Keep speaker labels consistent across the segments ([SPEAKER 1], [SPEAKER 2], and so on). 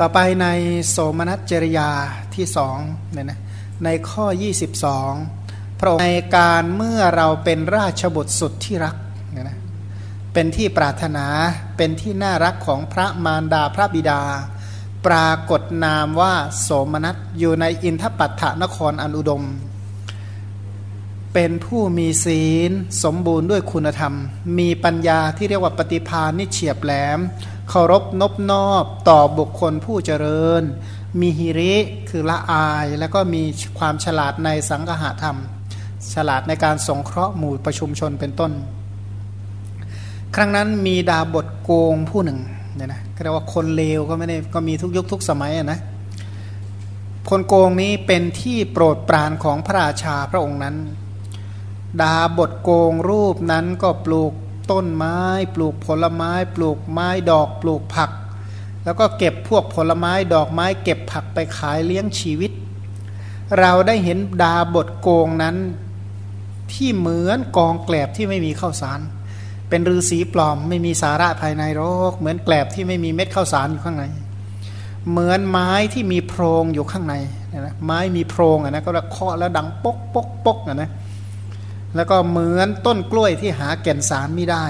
[SPEAKER 1] ต่อไปในโสมนัสจริยาที่สองเนี่ยนะในข้อ 22 พระองค์ในการเมื่อเราเป็นราชบุตรสุดที่รักเนี่ยนะเป็นที่ปรารถนาเป็นที่น่ารักของพระมารดาพระบิดา ปรากฏนามว่าโสมนัสอยู่ในอินทปัฏฐนครอันอุดม เป็นผู้มีศีลสมบูรณ์ด้วยคุณธรรม มีปัญญาที่เรียกว่าปฏิภาณนิเฉียบแหลม เคารพนบนอบต่อบุคคลผู้เจริญ มีหิริคือละอาย แล้วก็มีความฉลาดในสังหธรรม ฉลาดในการสงเคราะห์หมู่ประชุมชนเป็นต้น ครั้งนั้นมีดาบทโกงผู้หนึ่งเนี่ยนะก็เรียกว่าคนเลวก็ไม่ได้ก็มีทุกยุคทุกสมัยนะคนโกงนี้เป็นที่โปรดปรานของพระราชาพระองค์นั้น ดาบทโกงรูปนั้นก็ปลูก ต้นไม้ ปลูกผลไม้ ปลูกไม้ดอกปลูกผัก แล้วก็เก็บพวกผลไม้ดอกไม้เก็บผักไปขายเลี้ยงชีวิต เราได้เห็นดาบทโกงนั้นที่เหมือนกองแกลบที่ไม่มีข้าวสาร เป็นฤาษีปลอมไม่มีสาระภายในโรคเหมือนแกลบที่ไม่มีเม็ดข้าวสารอยู่ข้างใน เหมือนไม้ที่มีโพรงอยู่ข้างในนะไม้มีโพรงอะนะก็เคาะแล้วดังปกปกปกอะนะ แล้วก็เหมือนต้นกล้วยที่หาแก่นสารไม่ได้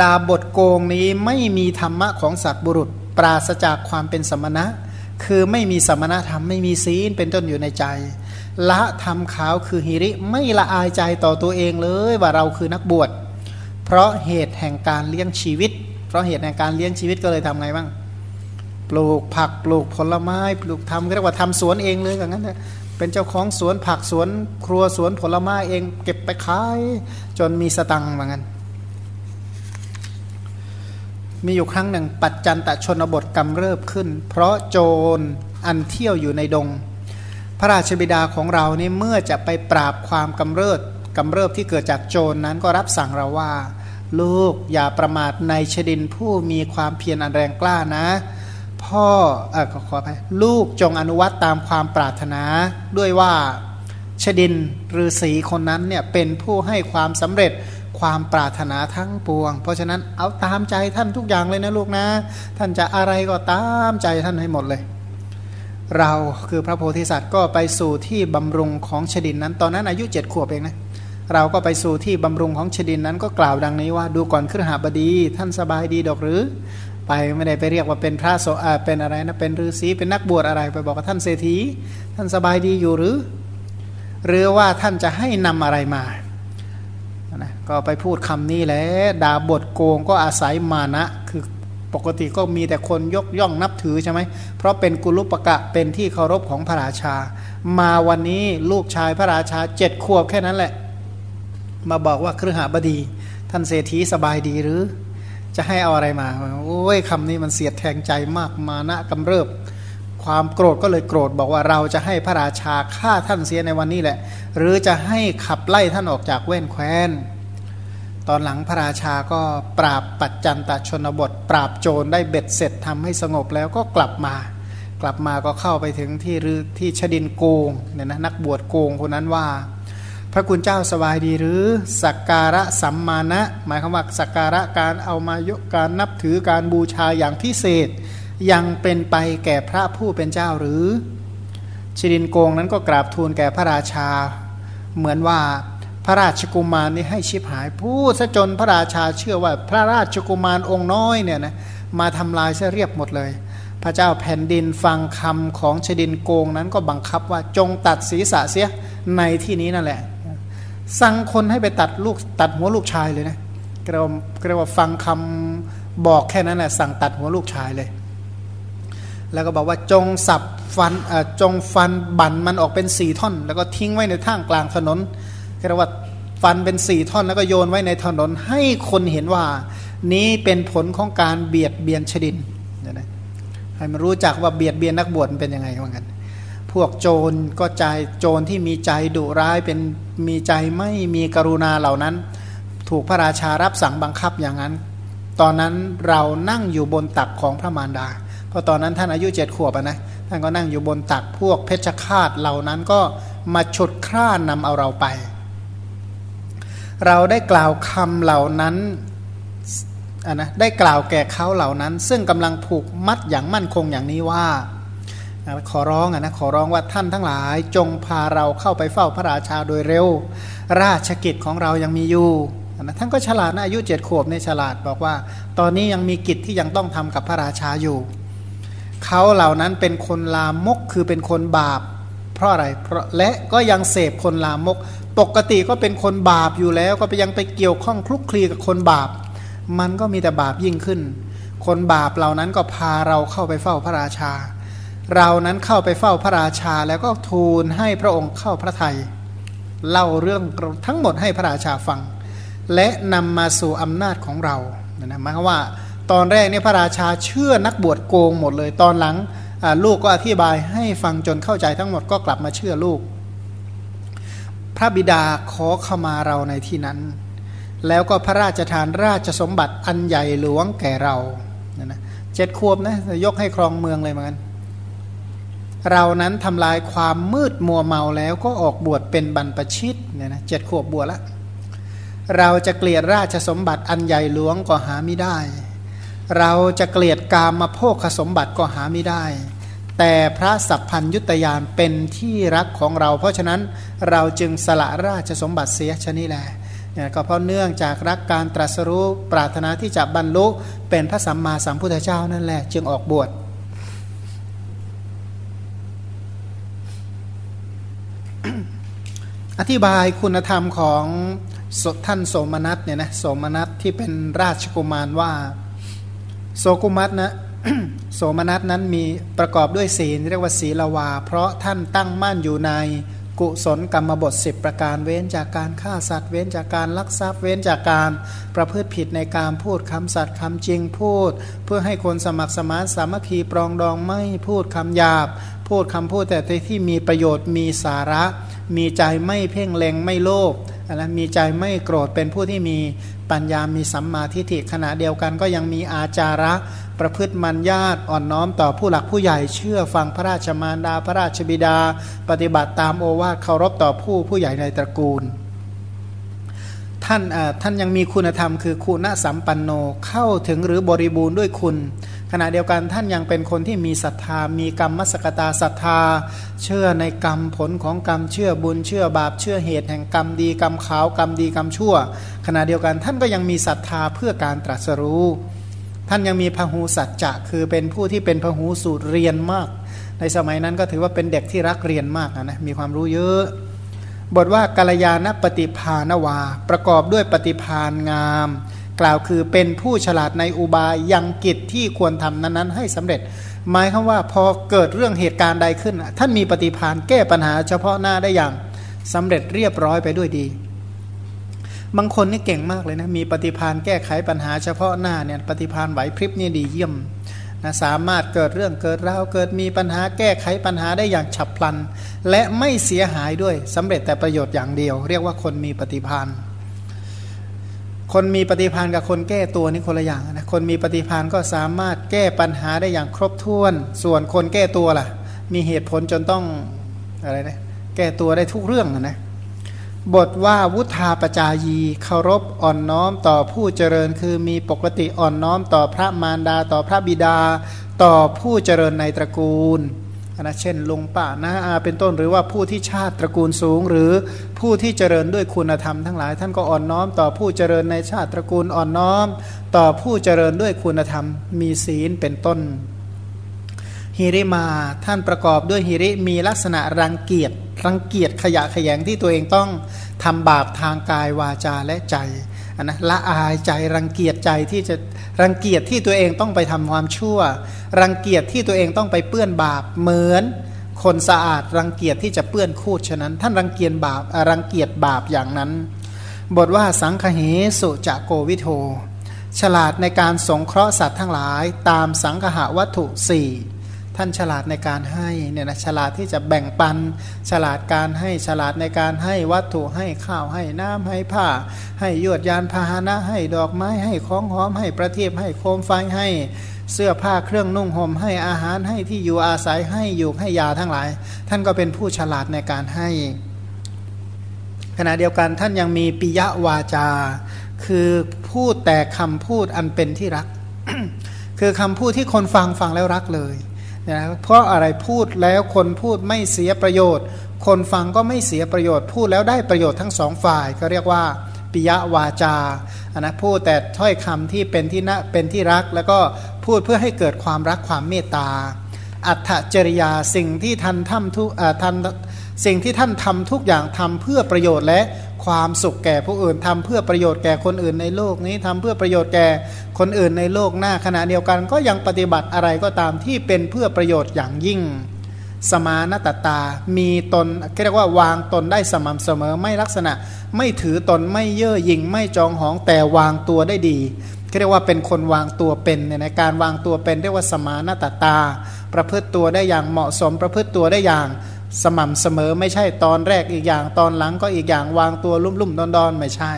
[SPEAKER 1] ดาบทโกงนี้ไม่มีธรรมะของสัตว์บุรุษ ปราศจากความเป็นสมณะ คือไม่มีสมณธรรมไม่มีศีลเป็นต้นอยู่ในใจ ละธรรมขาวคือหิริไม่ละอายใจต่อตัวเองเลยว่าเราคือนักบวช เพราะเหตุแห่งการเลี้ยงชีวิต เพราะเหตุแห่งการเลี้ยงชีวิตก็เลยทำไงบ้างปลูกผักปลูกผลไม้ปลูกทำเรียกว่าทำสวนเองเลยอย่างนั้น เป็นเจ้าของสวนผักสวนครัวสวนผลไม้เองเก็บไปขาย จนมีสตังค์เหมือนกันมีอยู่ครั้งหนึ่งปัจจันตชนบทกำเริบขึ้น เพราะโจรอันเที่ยวอยู่ในดง พระราชบิดาของเรานี่เมื่อจะไปปราบความกำเริบกำเริบที่เกิดจากโจรนนั้นก็รับสั่งเราว่า ลูกอย่าประมาทในชดินผู้มีความเพียรอันแรงกล้านะ พ่อเออขอขอไปลูกจงอนุวัตตามความปรารถนา ด้วยว่าชดินฤาษีคนนั้นเนี่ยเป็นผู้ให้ความสำเร็จความปรารถนาทั้งปวง เพราะฉะนั้นเอาตามใจท่านทุกอย่างเลยนะลูกนะ ท่านจะอะไรก็ตามใจท่านให้หมดเลย เราคือพระโพธิสัตว์ก็ไปสู่ที่บำรุงของชดินนั้น ตอนนั้นอายุเจ็ดขวบเองนะเราก็ไปสู่ที่บำรุงของชดินนั้นก็กล่าวดังนี้ว่า ดูก่อนขึ้นหาบดี ท่านสบายดีดอกหรือ ไปไม่ได้ไปเรียกว่าเป็นพระโสเป็นอะไรนะเป็นฤาษีเป็นนักบวชอะไรไปบอกว่าท่านเศรษฐีท่านสบายดีอยู่หรือ หรือว่าท่านจะให้นำอะไรมานะก็ไปพูดคำนี้แหละดาบทโกงก็อาศัยมานะคือปกติก็มีแต่คนยกย่องนับถือใช่ไหมเพราะเป็นกุลุปกะเป็นที่เคารพของพระราชา มาวันนี้ลูกชายพระราชาเจ็ดขวบแค่นั้นแหละ มาบอกว่าเครือหาบดี ท่านเศรษฐีสบายดีหรือ จะให้เอาอะไรมาโอ้ยคำนี้มันเสียดแทงใจมากมานะกำเริบ ความโกรธก็เลยโกรธบอกว่าเราจะให้พระราชาฆ่าท่านเสียในวันนี้แหละ หรือจะให้ขับไล่ท่านออกจากเว้นแคว้น ตอนหลังพระราชาก็ปราบปัจจันตชนบท ปราบโจรได้เบ็ดเสร็จทำให้สงบแล้วก็กลับมา กลับมาก็เข้าไปถึงที่รือที่ชดินโกงเนี่ยนะนักบวชโกงคนนั้นว่า ระคุณเจ้าสบายดีหรือ สักการะสัมมาณะหมายความว่าสักการะการเอามายกการนับถือการบูชาอย่างพิเศษ ยังเป็นไปแก่พระผู้เป็นเจ้าหรือชดินโกงนั้นก็กราบทูลแก่พระราชา เหมือนว่าพระราชกุมารนี่ให้ชิบหายพูดซะจนพระราชาเชื่อว่าพระราชกุมารองค์น้อยเนี่ยนะมาทำลายเสียเรียบหมดเลย พระเจ้าแผ่นดินฟังคำของชดินโกงนั้นก็บังคับว่าจงตัดศีรษะเสียในที่นี้นั่นแหละ สั่งคนให้ไปตัดลูกตัดหัวลูกชายเลยนะเรียกว่าเรียกว่าฟังคำบอกแค่นั้นแหละสั่งตัดหัวลูกชายเลย แล้วก็บอกว่าจงสับฟันจงฟันบั่นมันออกเป็นสี่ท่อน แล้วก็ทิ้งไว้ในท่างกลางถนนเรียกว่าฟันเป็นสี่ท่อนแล้วก็โยนไว้ในถนนให้คนเห็นว่า นี้เป็นผลของการเบียดเบียนชดินนะให้มันรู้จักว่าเบียดเบียนนักบวชเป็นยังไงว่างั้น พวกโจรก็ใจโจรที่มีใจดุร้ายเป็นมีใจไม่มีกรุณาเหล่านั้น ถูกพระราชารับสั่งบังคับอย่างนั้น ตอนนั้นเรานั่งอยู่บนตักของพระมารดา เพราะตอนนั้นท่านอายุเจ็ดขวบนะท่านก็นั่งอยู่บนตักพวกเพชฌฆาตเหล่านั้นก็มาฉุดคร่านำเอาเราไป เราได้กล่าวคำเหล่านั้นนะได้กล่าวแก่เขาเหล่านั้น ซึ่งกำลังผูกมัดอย่างมั่นคงอย่างนี้ว่า ขอร้องนะขอร้องว่าท่านทั้งหลาย จงพาเราเข้าไปเฝ้าพระราชาโดยเร็ว ราชกิจของเรายังมีอยู่นะท่านก็ฉลาดนะอายุเจ็ดขวบในฉลาดบอกว่า ตอนนี้ยังมีกิจที่ยังต้องทำกับพระราชาอยู่ เขาเหล่านั้นเป็นคนลามกคือเป็นคนบาป เพราะอะไรเพราะและก็ยังเสพคนลามก ปกติก็เป็นคนบาปอยู่แล้ว ก็ไปยังไปเกี่ยวข้องคลุกคลีกับคนบาป มันก็มีแต่บาปยิ่งขึ้น คนบาปเหล่านั้นก็พาเราเข้าไปเฝ้าพระราชา เรานั้นเข้าไปเฝ้าพระราชาแล้วก็ทูลให้พระองค์เข้าพระทยัยเล่าเรื่องทั้งหมดให้พระราชาฟัง และนำมาสู่อำนาจของเรานะหมายความว่าตอนแรกเนี่ยพระราชาเชื่อนักบวชโกงหมดเลย ตอนหลังลูกก็อธิบายให้ฟังจนเข้าใจทั้งหมดก็กลับมาเชื่อลูก พระบิดาขอเข้ามาเราในที่นั้น แล้วก็พระราชทานราชสมบัติอันใหญ่หลวงแก่เรานะเจ็ดขวบนะยกให้ครองเมืองเลยเหมือนกัน เรานั้นทำลายความมืดมัวเมาแล้วก็ออกบวชเป็นบรรพชิตเนี่ยนะเจ็ดขวบบวชแล้วเราจะเกลียดราชสมบัติอันใหญ่หลวงก็หาไม่ได้ เราจะเกลียดกามมาโภคสมบัติก็หาไม่ได้ แต่พระสัพพัญยุตยานเป็นที่รักของเรา เพราะฉะนั้นเราจึงสละราชสมบัติเสียชนี้แหละเนี่ยก็เพราะเนื่องจากรักการตรัสรู้ปรารถนาที่จะบรรลุเป็นพระสัมมาสัมพุทธเจ้านั่นแหละ จึงออกบวช อธิบายคุณธรรมของท่านโสมนัสเนี่ยนะโสมนัสที่เป็นราชกุมารว่า โสกุมัตนะโสมนัสนั้นมีประกอบด้วยศีลเรียกว่าศีลวา เพราะท่านตั้งมั่นอยู่ในกุศลกรรมบท 10 ประการเว้นจากการฆ่าสัตว์เว้นจากการลักทรัพย์เว้นจากการประพฤติผิดในการพูดคำสัตย์คำจริงพูด เพื่อให้คนสมัครสมานสามัคคีปรองดองไม่พูดคำหยาบ พูดคำพูดแต่ที่มีประโยชน์มีสาระ มีใจไม่เพ่งเล็งไม่โลภนะมีใจไม่โกรธเป็นผู้ที่มีปัญญามีสัมมาทิฏฐิขณะเดียวกันก็ยังมีอาจาระประพฤติมัญญาตอ่อนน้อมต่อผู้หลักผู้ใหญ่เชื่อฟังพระราชมารดาพระราชบิดา ปฏิบัติตามโอวาทเคารพต่อผู้ผู้ใหญ่ในตระกูล ท่านท่านยังมีคุณธรรมคือคุณสัมปันโนเข้าถึงหรือบริบูรณ์ด้วยคุณ ขณะเดียวกันท่านยังเป็นคนที่มีศรัทธา มีกรรมมสกตาศรัทธา เชื่อในกรรมผลของกรรมเชื่อบุญเชื่อบาปเชื่อเหตุแห่งกรรมดีกรรมขาวกรรมดีกรรมชั่ว ขณะเดียวกันท่านก็ยังมีศรัทธาเพื่อการตรัสรู้ ท่านยังมีพหูสัจจะคือเป็นผู้ที่เป็นพหูสูตรเรียนมาก ในสมัยนั้นก็ถือว่าเป็นเด็กที่รักเรียนมากนะมีความรู้เยอะ บทว่ากาลยานปฏิภาณวา ประกอบด้วยปฏิพานงาม กล่าวคือเป็นผู้ฉลาดในอุบายยังกิจที่ควรทำนั้นๆ ให้สำเร็จ หมายคือว่าพอเกิดเรื่องเหตุการณ์ใดขึ้น ท่านมีปฏิพานแก้ปัญหาเฉพาะหน้าได้อย่างสำเร็จเรียบร้อยไปด้วยดี บางคนนี่เก่งมากเลยนะมีปฏิพานแก้ไขปัญหาเฉพาะหน้าเนี่ยปฏิพานไหวพริบนี่ดีเยี่ยมนะสามารถเกิดเรื่องเกิดราวเกิดมีปัญหาแก้ไขปัญหาได้อย่างฉับพลัน และไม่เสียหายด้วยสำเร็จแต่ประโยชน์อย่างเดียว เรียกว่าคนมีปฏิพาน คนมีปฏิพานกับคนแก้ตัวนี่คนละอย่างนะ คนมีปฏิพานก็สามารถแก้ปัญหาได้อย่างครบถ้วน ส่วนคนแก้ตัวล่ะ มีเหตุผลจนต้องอะไรนะแก้ตัวได้ทุกเรื่องนะ บทว่าวุธาปจายีเคารพอ่อนน้อมต่อผู้เจริญ คือมีปกติอ่อนน้อมต่อพระมารดาต่อพระบิดา ต่อผู้เจริญในตระกูล นะเช่นลุงป้านะอาเป็นต้นหรือว่าผู้ที่ชาติตระกูลสูง หรือผู้ที่เจริญด้วยคุณธรรมทั้งหลาย ท่านก็อ่อนน้อม ต่อผู้เจริญในชาติตระกูลอ่อนน้อม ต่อผู้เจริญด้วยคุณธรรม มีศีลเป็นต้นฮิริมาท่านประกอบด้วยฮิริมีลักษณะรังเกียจรังเกียจขยะขยงที่ตัวเองต้องทำบาปทางกายวาจาและใจ นนะละอายใจรังเกียจใจที่จะรังเกียจที่ตัวเองต้องไปทำความชั่ว รังเกียจที่ตัวเองต้องไปเปื้อนบาปเหมือนคนสะอาดรังเกียจที่จะเปื้อนคูดฉะนั้น ท่านรังเกียจบาปรังเกียจบาปอย่างนั้น บทว่าสังคเหสุจะโกวิโท ฉลาดในการสงเคราะห์สัตว์ทั้งหลาย ตามสังหะวัตถุสี่ ท่านฉลาดในการให้เนี่ยนะฉลาดที่จะแบ่งปัน ฉลาดการให้ฉลาดในการให้วัตถุให้ข้าวให้น้ำให้ผ้า ให้ยวดยานพาหนะให้ดอกไม้ให้ของหอมให้ประทีปให้โคมไฟให้เสื้อผ้าเครื่องนุ่งห่มให้อาหารให้ที่อยู่อาศัยให้อยู่ให้ยาทั้งหลาย ท่านก็เป็นผู้ฉลาดในการให้ ขณะเดียวกันท่านยังมีปิยวาจา คือพูดแต่คำพูดอันเป็นที่รัก คือคำพูดที่คนฟังฟังแล้วรักเลย นะเพราะอะไรพูดแล้วคนพูดไม่เสียประโยชน์ คนฟังก็ไม่เสียประโยชน์ พูดแล้วได้ประโยชน์ทั้งสองฝ่ายก็เรียกว่าปิยวาจาอันนะพูดแต่ถ้อยคำที่เป็นที่นะเป็นที่รัก แล้วก็พูดเพื่อให้เกิดความรักความเมตตา อัตจริยาสิ่งที่ท่านทำทุกท่านสิ่งที่ท่านทำทุกอย่างทำเพื่อประโยชน์และ ความสุขแก่ผู้อื่นทำเพื่อประโยชน์แก่คนอื่นในโลกนี้ทำเพื่อประโยชน์แก่คนอื่นในโลกหน้าขณะเดียวกันก็ยังปฏิบัติอะไรก็ตามที่เป็นเพื่อประโยชน์อย่างยิ่ง สมานตตา มีตนเรียกว่าวางตนได้สม่ำเสมอไม่ลักษณะ ไม่ถือตนไม่เย่อหยิ่งไม่จองหองแต่วางตัวได้ดีเรียกว่าเป็นคนวางตัวเป็นเนี่ยในการวางตัวเป็นเรียกว่าสมานตตา ประพฤติตัวได้อย่างเหมาะสมประพฤติตัวได้อย่าง สม่ำเสมอไม่ใช่ตอนแรกอีกอย่างตอนหลังก็อีกอย่างวางตัวลุ่มๆดอนๆไม่ใช่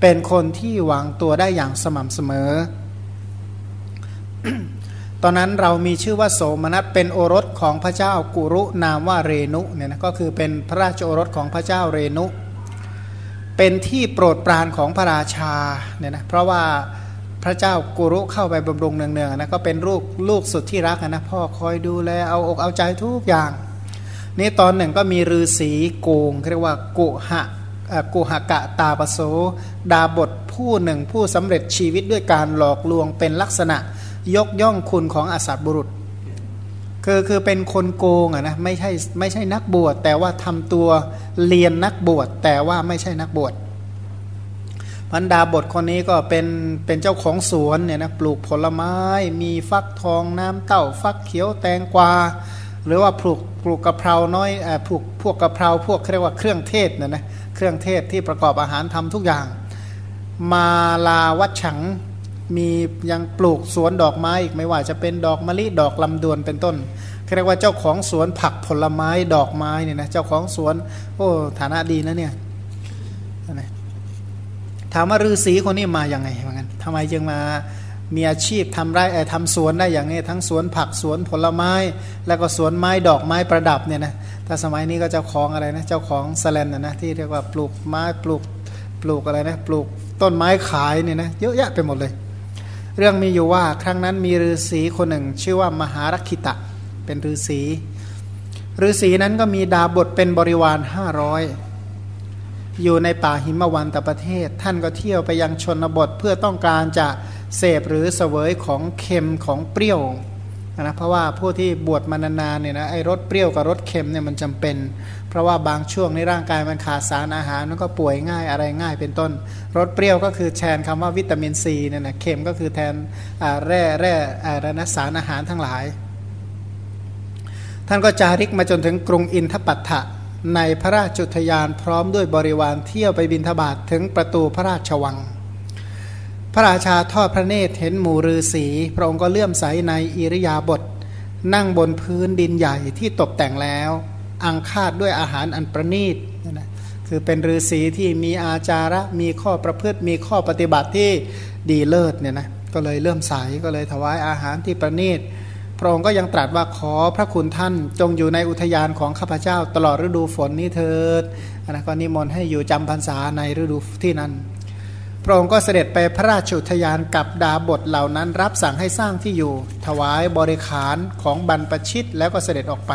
[SPEAKER 1] เป็นคนที่วางตัวได้อย่างสม่ำเสมอ ตอนนั้นเรามีชื่อว่าโสมนัสเป็นโอรสของพระเจ้ากุรุนามว่าเรนุเนี่ยนะก็คือเป็นพระราชโอรสของพระเจ้าเรนุ เป็นที่โปรดปรานของพระราชาเนี่ยนะเพราะว่าพระเจ้ากุรุเข้าไปบำรุงเนืองๆนะก็เป็นลูกลูกสุดที่รักนะพ่อคอยดูแลเอาอกเอาใจทุกอย่าง นี่ตอนหนึ่งก็มีฤาษีโกงเรียกว่ากุหะกุหกะตาปโส ดาบทผู้หนึ่งผู้สำเร็จชีวิตด้วยการหลอกลวงเป็นลักษณะยกย่องคุณของอสัตบุรุษ คือคือเป็นคนโกงอะนะไม่ใช่ไม่ใช่นักบวช แต่ว่าทำตัวเรียนนักบวช แต่ว่าไม่ใช่นักบวชพันดาบทคนนี้ก็เป็นเป็นเจ้าของสวนเนี่ยนะปลูกผลไม้ มีฟักทองน้ำเต้าฟักเขียวแตงกวา หรือว่าปลูกปลูกกะเพราน้อยปลูกพวกกะเพราพวกเรียกว่าเครื่องเทศนะนะเครื่องเทศที่ประกอบอาหารทำทุกอย่าง มาลาวัดฉังมียังปลูกสวนดอกไม้อีกไม่ว่าจะเป็นดอกมะลิดอกลำดวนเป็นต้นเรียกว่าเจ้าของสวนผักผลไม้ดอกไม้เนี่ยนะเจ้าของสวน โอ้ฐานะดีนะเนี่ยถามว่าฤาษีคนนี้มาอย่างไงเหมือนกันทำไมจึงมา มีอาชีพทำไร่ทำสวนได้อย่างนี้ทั้งสวนผักสวนผลไม้ แล้วก็สวนไม้ดอกไม้ประดับเนี่ยนะถ้าสมัยนี้ก็เจ้าของอะไรนะเจ้าของสแลนนะนะที่เรียกว่าปลูกไม้ปลูกปลูกอะไรนะปลูกต้นไม้ขายเนี่ยนะเยอะแยะไปหมดเลย เรื่องมีอยู่ว่าครั้งนั้นมีฤาษีคนหนึ่ง ชื่อว่ามหารักขิตะเป็นฤาษีฤาษีนั้นก็มีดาบทเป็นบริวารห้าร้อยอยู่ในป่าหิมวันตประเทศ ท่านก็เที่ยวไปยังชนบทเพื่อต้องการจะ เสพหรือเสวยของเค็มของเปรี้ยวนะเพราะว่าผู้ที่บวชมานานๆเนี่ยนะไอ้รสเปรี้ยวกับรสเค็มเนี่ยมันจำเป็น เพราะว่าบางช่วงในร่างกายมันขาดสารอาหารมันก็ป่วยง่ายอะไรง่ายเป็นต้นรสเปรี้ยวก็คือแทนคำว่าวิตามินซีเนี่ยนะเค็มก็คือแทนแร่แร่อะไรนะสารอาหารทั้งหลาย ท่านก็จาริกมาจนถึงกรุงอินทปัตถะในพระราชุทยานพร้อมด้วยบริวารเที่ยวไปบินทบาทถึงประตูพระราชวัง พระราชาทอดพระเนตรเห็นหมู่ฤาษีพระองค์ก็เลื่อมใสในอิริยาบถนั่งบนพื้นดินใหญ่ที่ตกแต่งแล้ว อังคาดด้วยอาหารอันประณีตนะคือเป็นฤาษีที่มีอาจาระมีข้อประพฤติมีข้อปฏิบัติที่ดีเลิศเนี่ยนะก็เลยเลื่อมใสก็เลยถวายอาหารที่ประณีตพระองค์ก็ยังตรัสว่าขอพระคุณท่านจงอยู่ในอุทยานของข้าพเจ้าตลอดฤดูฝนนี้เถิดนะก็นิมนต์ให้อยู่จำพรรษาในฤดูที่นั้น พระองค์ก็เสด็จไปพระราชุทยานกับดาบทเหล่านั้น รับสั่งให้สร้างที่อยู่ ถวายบริขารของบรรพชิตแล้วก็เสด็จออกไป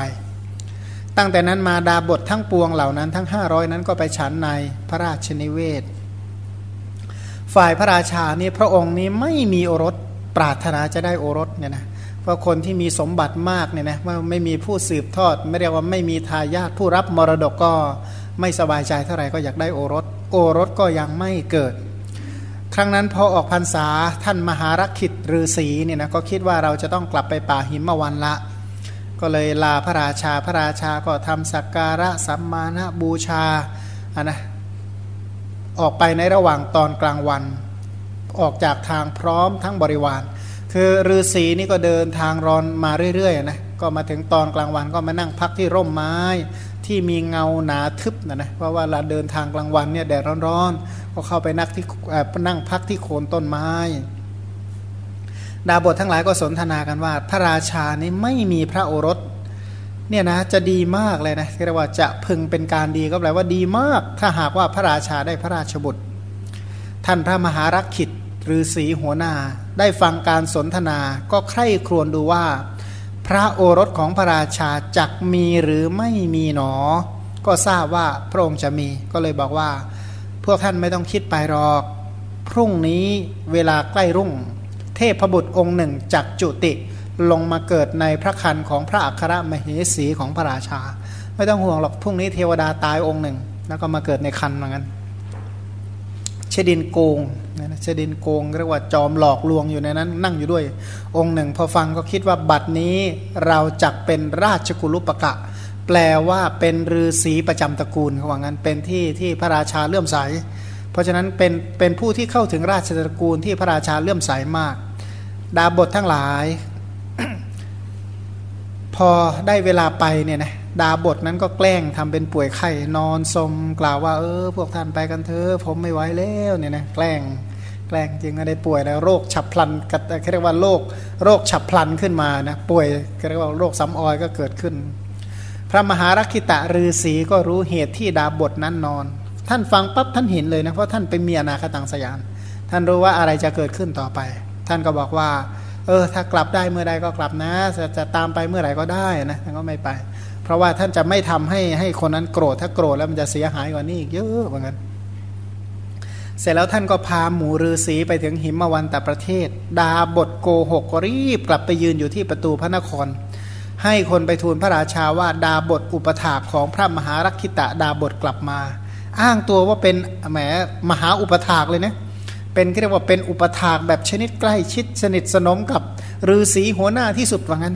[SPEAKER 1] ตั้งแต่นั้นมาดาบททั้งปวงเหล่านั้นทั้ง 500 นั้นก็ไปฉันในพระราชนิเวศ ฝ่ายพระราชานี่พระองค์นี้ไม่มีโอรสปรารถนาจะได้โอรสเนี่ยนะเพราะคนที่มีสมบัติมากเนี่ยนะว่าไม่มีผู้สืบทอด ไม่เรียกว่าไม่มีทายาทผู้รับมรดกก็ไม่สบายใจเท่าไหร่ก็อยากได้โอรส โอรสก็ยังไม่เกิด ครั้งนั้นพอออกพรรษาท่านมหารักขิตฤาษีเนี่ยนะก็คิดว่าเราจะต้องกลับไปป่าหิมวันละ ก็เลยลาพระราชาพระราชาก็ทำสักการะสัมมาณบูชาอะนะออกไปในระหว่างตอนกลางวัน ออกจากทางพร้อมทั้งบริวาร คือฤาษีนี่ก็เดินทางรอนมาเรื่อยๆนะก็มาถึงตอนกลางวันก็มานั่งพักที่ร่มไม้ที่มีเงาหนาทึบนะนะเพราะว่าเราเดินทางกลางวันเนี่ยแดดร้อนๆ ก็เข้าไปนักที่นั่งพักที่โคนต้นไม้ ดาบททั้งหลายก็สนทนากันว่า พระราชานี่ไม่มีพระโอรสเนี่ยนะจะดีมากเลยนะเรียกว่าจะพึงเป็นการดีก็แปลว่าดีมาก ถ้าหากว่าพระราชาได้พระราชบุตร ท่านพระมหารักขิตหรือสีหัวหน้า ได้ฟังการสนทนาก็ใคร่ครวญดูว่า พระโอรสของพระราชาจักมีหรือไม่มีหนอ ก็ทราบว่าพระองค์จะมีก็เลยบอกว่า พวกท่านไม่ต้องคิดไปหรอก พรุ่งนี้เวลาใกล้รุ่ง เทพบุตรองค์หนึ่งจักจุติลงมาเกิดในพระคันของพระอัครมเหสีของพระราชา ไม่ต้องห่วงหรอกพรุ่งนี้เทวดาตายองค์หนึ่ง แล้วก็มาเกิดในคันเหมือนกันเชดินโกงนะเชดินโกงเรียกว่าจอมหลอกลวงอยู่ในนั้น นั่งอยู่ด้วย องค์หนึ่ง พอฟังก็คิดว่าบัดนี้เราจักเป็นราชกุลุปกะ แปลว่าเป็นฤาษีประจำตระกูลเขาว่างั้นเป็นที่ที่พระราชาเลื่อมใส เพราะฉะนั้นเป็นเป็นผู้ที่เข้าถึงราชตระกูลที่พระราชาเลื่อมใสมาก ดาบททั้งหลาย พอได้เวลาไปเนี่ยนะดาบทนั้นก็แกล้งทำเป็นป่วยไข้นอนสมกล่าวว่าเออพวกท่านไปกันเถอะผมไม่ไหวแล้วเนี่ยนะแกล้งแกล้งจริงก็ได้ป่วยแล้วโรคฉับพลันเรียกว่าโรคโรคฉับพลันขึ้นมานะป่วยเรียกว่าโรคซ้ำออยก็เกิดขึ้น พระมหารักิตะฤาษีก็รู้เหตุที่ดาบทนั้นนอน ท่านฟังปั๊บท่านเห็นเลยนะเพราะท่านเป็นเมียนาคตังสยาน ท่านรู้ว่าอะไรจะเกิดขึ้นต่อไป ท่านก็บอกว่า เออ ถ้ากลับได้เมื่อใดก็กลับนะ จะจะตามไปเมื่อไหร่ก็ได้นะท่านก็ไม่ไป เพราะว่าท่านจะไม่ทำให้ให้คนนั้นโกรธถ้าโกรธแล้วมันจะเสียหายกว่านี้อีกเยอะเหมือนกันเสร็จแล้วท่านก็พาหมูฤาษีไปถึงหิมวันตประเทศ ดาบทโกหกก็รีบกลับไปยืนอยู่ที่ประตูพระนคร ให้คนไปทูลพระราชาว่าดาบทอุปถาของพระมหารักขิตะดาบทกลับมา อ้างตัวว่าเป็นแหมมหาอุปถากเลยนะเป็นเรียกว่าเป็นอุปถากแบบชนิดใกล้ชิดสนิทสนมกับฤาษีหัวหน้าที่สุดว่างั้น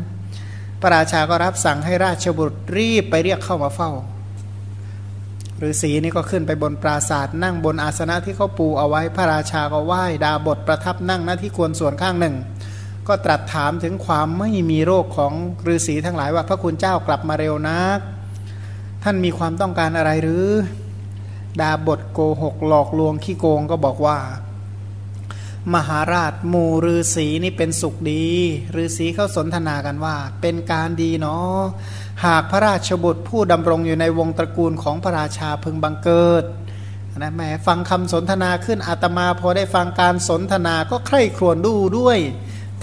[SPEAKER 1] พระราชาก็รับสั่งให้ราชบุตรรีบไปเรียกเข้ามาเฝ้าฤาษีนี่ก็ขึ้นไปบนปราศาสตร์นั่งบนอาสนะที่เขาปูเอาไว้พระราชาก็ไหว้ดาบทประทับนั่งหน้าที่ควรส่วนข้างหนึ่ง ก็ตรัสถามถึงความไม่มีโรคของฤาษีทั้งหลายว่าพระคุณเจ้ากลับมาเร็วนัก ท่านมีความต้องการอะไรหรือ ดาบทโกหกหลอกลวงขี้โกงก็บอกว่า มหาราชหมู่ฤาษีนี่เป็นสุขดีฤาษีเขาสนทนากันว่า เป็นการดีเนาะหากพระราชบุตรผู้ดำรงอยู่ในวงตระกูลของพระราชาพึงบังเกิดนะแม่ฟังคำสนทนาขึ้นอาตมาพอได้ฟังการสนทนาก็ใคร่ครวญดูด้วย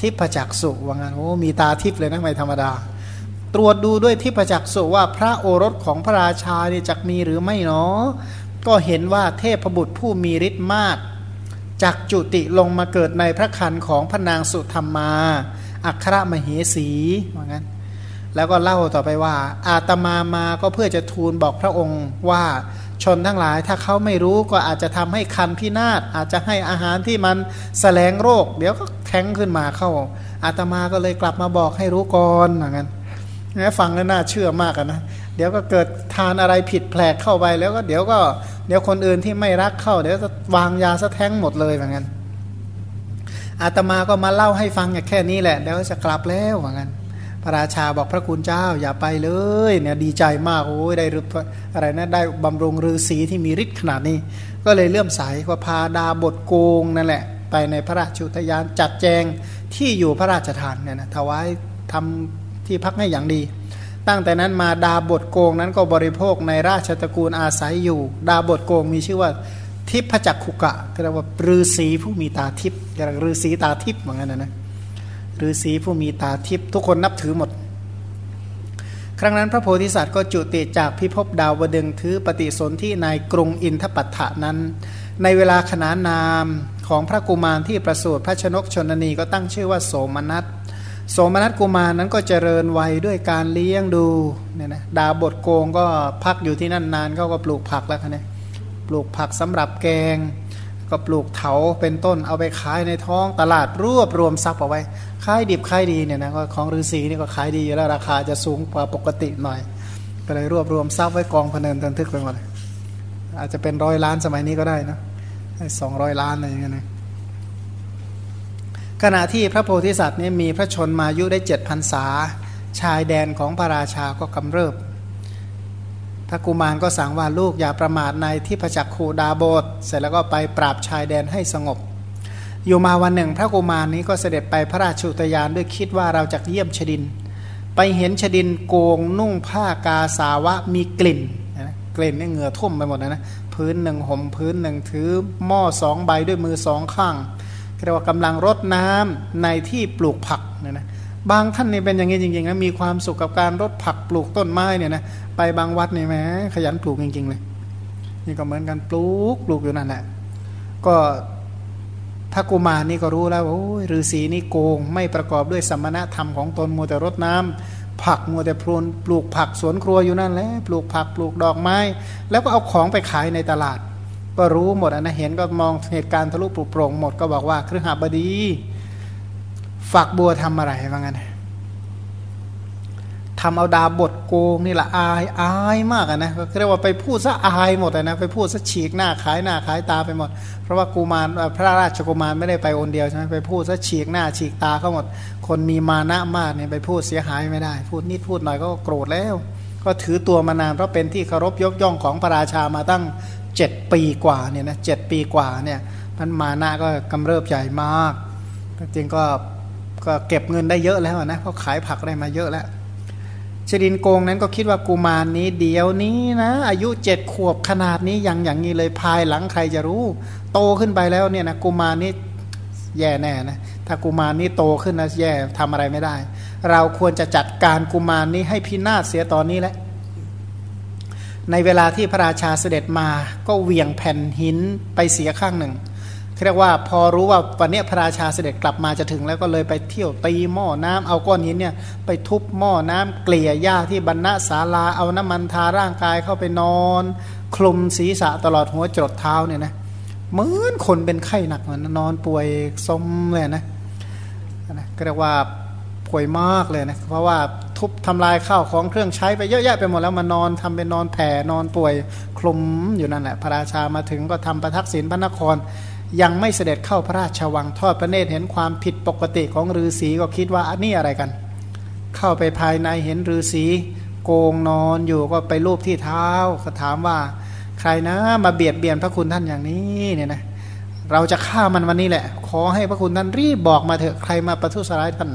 [SPEAKER 1] ทิพจักสุว่างั้นโอ้มีตาทิพเลยนะไม่ธรรมดา ตรวจดูด้วยทิพจักสุว่าพระโอรสของพระราชาเนี่ยจักมีหรือไม่เนาะก็เห็นว่าเทพบุตรผู้มีฤทธิ์มากจากจุติลงมาเกิดในพระคันของพระนางสุธรรมา อัครมเหสีว่างั้น แล้วก็เล่าต่อไปว่า อาตมามาก็เพื่อจะทูลบอกพระองค์ว่า ชนทั้งหลายถ้าเขาไม่รู้ก็อาจจะทำให้คันพินาศอาจจะให้อาหารที่มันแสลงโรค เดี๋ยวก็แท้งขึ้นมาเข้าอาตมาก็เลยกลับมาบอกให้รู้ก่อนว่างนั้นนะฟังแล้วน่าเชื่อมากนะเดี๋ยวก็เกิดทานอะไรผิดแผลกเข้าไปแล้วก็เดี๋ยวก็เดี๋ยวคนอื่นที่ไม่รักเข้า เดี๋ยวจะวางยาสะแท้งหมดเลยเหมือนกันอาตมาก็มาเล่าให้ฟังแค่นี้แหละเดี๋ยวจะกลับแล้วเหมือนกัน พระราชาบอกพระคุณเจ้าอย่าไปเลยเนี่ยดีใจมากโอ้ยได้อะไรนะได้บำรุงฤาษีที่มีฤทธิ์ขนาดนี้ ก็เลยเลื่อมใสว่าพาดาบทโกงนั่นแหละ ไปในพระราชุทยานจัดแจงที่อยู่พระราชทานเนี่ยนะถวายทำที่พักให้อย่างดี ตั้งแต่นั้นมาดาบทโกงนั้นก็บริโภคในราชตระกูลอาศัยอยู่ ดาบทโกงมีชื่อว่าทิพจักขุกะเรียกว่าฤาษีผู้มีตาทิพย์เรียกฤาษีตาทิพย์เหมือนกันนะนะ ฤาษีผู้มีตาทิพย์ทุกคนนับถือหมด ครั้งนั้นพระโพธิสัตว์ก็จุติจากพิภพดาวดึงถือปฏิสนธิในกรุงอินทปัฏฐานั้น ในเวลาขนานนามของพระกุมารที่ประสูติพระชนกชนนีก็ตั้งชื่อว่าโสมนัสโสมนัสกุมารนั้นก็เจริญวัยด้วยการเลี้ยงดูเนี่ยนะดาบทโกงก็พักอยู่ที่นั่นนานเขาก็ปลูกผักแล้วนะปลูกผักสำหรับแกง ก็ปลูกเถาเป็นต้นเอาไปขายในท้องตลาดรวบรวมทรัพย์เอาไว้ขายดิบขายดีเนี่ยนะก็ของฤาษีนี่ก็ขายดีอยู่แล้วราคาจะสูงกว่าปกติหน่อยก็เลยรวบรวมทรัพย์ไว้กองพเนินตันทึกไปหมดอาจจะเป็นร้อยล้านสมัยนี้ก็ได้นะสองร้อยล้านอะไรอย่างเงี้ยนะขณะที่พระโพธิสัตว์นี่มีพระชนมายุได้เจ็ดพันษา ชายแดนของพระราชาก็กำเริบ พระกุมารก็สั่งว่าลูกอย่าประมาทในที่พระจักคูดาโบสเสร็จแล้วก็ไปปราบชายแดนให้สงบ อยู่มาวันหนึ่ง พระกุมารนี้ก็เสด็จไปพระราชุตยานด้วยคิดว่าเราจะเยี่ยมชดิน ไปเห็นชดินโกงนุ่งผ้ากาสาวะมีกลิ่นกลิ่นนี่เหงื่อท่วมไปหมดนะนะพื้นหนึ่งห่มพื้นหนึ่งถือหม้อสองใบด้วยมือสองข้างเรียกว่ากำลังรดน้ำในที่ปลูกผักเนี่ยนะบางท่านนี่เป็นอย่างนี้จริงๆนะมีความสุขกับการรดผักปลูกต้นไม้เนี่ยนะ ไปบางวัดนี่แหมขยันปลูกจริง ๆ เลย นี่ก็เหมือนกันปลูกปลูกอยู่นั่นแหละก็พระกุมารนี่ก็รู้แล้วโอ้ยฤาษีนี่โกง ไม่ประกอบด้วยสมณธรรมของตนมัวแต่รดน้ำผักมัวแต่พรนปลูกผักสวนครัวอยู่นั่นแหละปลูกผักปลูกดอกไม้ แล้วก็เอาของไปขายในตลาด ก็รู้หมดนะเห็นก็มองเหตุการณ์ทะลุปลุกโปร่งหมดก็บอกว่าครือหาบดี ฝักบัวทำอะไรว่างั้น ทำเอาดาบทโกงนี่แหละอายอายมากนะก็เรียกว่าไปพูดซะอายหมดนะไปพูดซะฉีกหน้าขายหน้าขายตาไปหมด เพราะว่ากูมารพระราชกุมารไม่ได้ไปอนเดียวใช่ไหมไปพูดซะฉีกหน้าฉีกตาเขาหมด คนมีมานะมากเนี่ยไปพูดเสียหายไม่ได้ พูดนิดพูดหน่อยก็โกรธแล้ว ก็ถือตัวมานานเพราะเป็นที่เคารพยกย่องของพระราชามาตั้งเจ็ดปีกว่าเนี่ยนะเจ็ดปีกว่าเนี่ยมันมานะก็กำเริบใหญ่มากจริงก็ก็เก็บเงินได้เยอะแล้วนะเขาขายผักได้มาเยอะแล้ว ชดินโกงนั้นก็คิดว่ากุมารนนี้เดี๋ยวนี้นะ อายุเจ็ดขวบขนาดนี้ยังอย่างนี้เลยภายหลังใครจะรู้ โตขึ้นไปแล้วเนี่ยนะกุมารนี้แย่แน่นะถ้ากุมารนี้โตขึ้นนะแย่ทำอะไรไม่ได้ เราควรจะจัดการกุมารนี้ให้พินาศเสียตอนนี้แหละในเวลาที่พระราชาเสด็จมาก็เหวี่ยงแผ่นหินไปเสียข้างหนึ่ง เรียกว่าพอรู้ว่าวันนี้พระราชาเสด็จกลับมาจะถึงแล้วก็เลยไปเที่ยวตีหม้อน้ำเอาก้อนหินเนี่ยไปทุบหม้อน้ำเกลี่ยหญ้าที่บรรณศาลาเอาน้ำมันทาร่างกายเข้าไปนอน คลุมศีรษะตลอดหัวจดเท้าเนี่ยนะเหมือนคนเป็นไข้หนักเหมือนนอนป่วยสมเลยนะนะก็เรียกว่าป่วยมากเลยนะเพราะว่าทุบทำลายข้าวของเครื่องใช้ไปเยอะแยะไปหมดแล้วมานอนทำเป็นนอนแผ่นอนป่วยคลุมอยู่นั่นแหละพระราชามาถึงก็ทำประทักษิณพระนคร ยังไม่เสด็จเข้าพระราชวังทอดพระเนตรเห็นความผิดปกติของฤาษีก็คิดว่าอันนี้อะไรกัน เข้าไปภายในเห็นฤาษีโกงนอนอยู่ก็ไปรูปที่เท้าก็ถามว่า ใครนะมาเบียดเบียนพระคุณท่านอย่างนี้เนี่ยนะเราจะฆ่ามันวันนี้แหละ ขอให้พระคุณท่านรีบบอกมาเถอะใครมาประทุษร้ายท่าน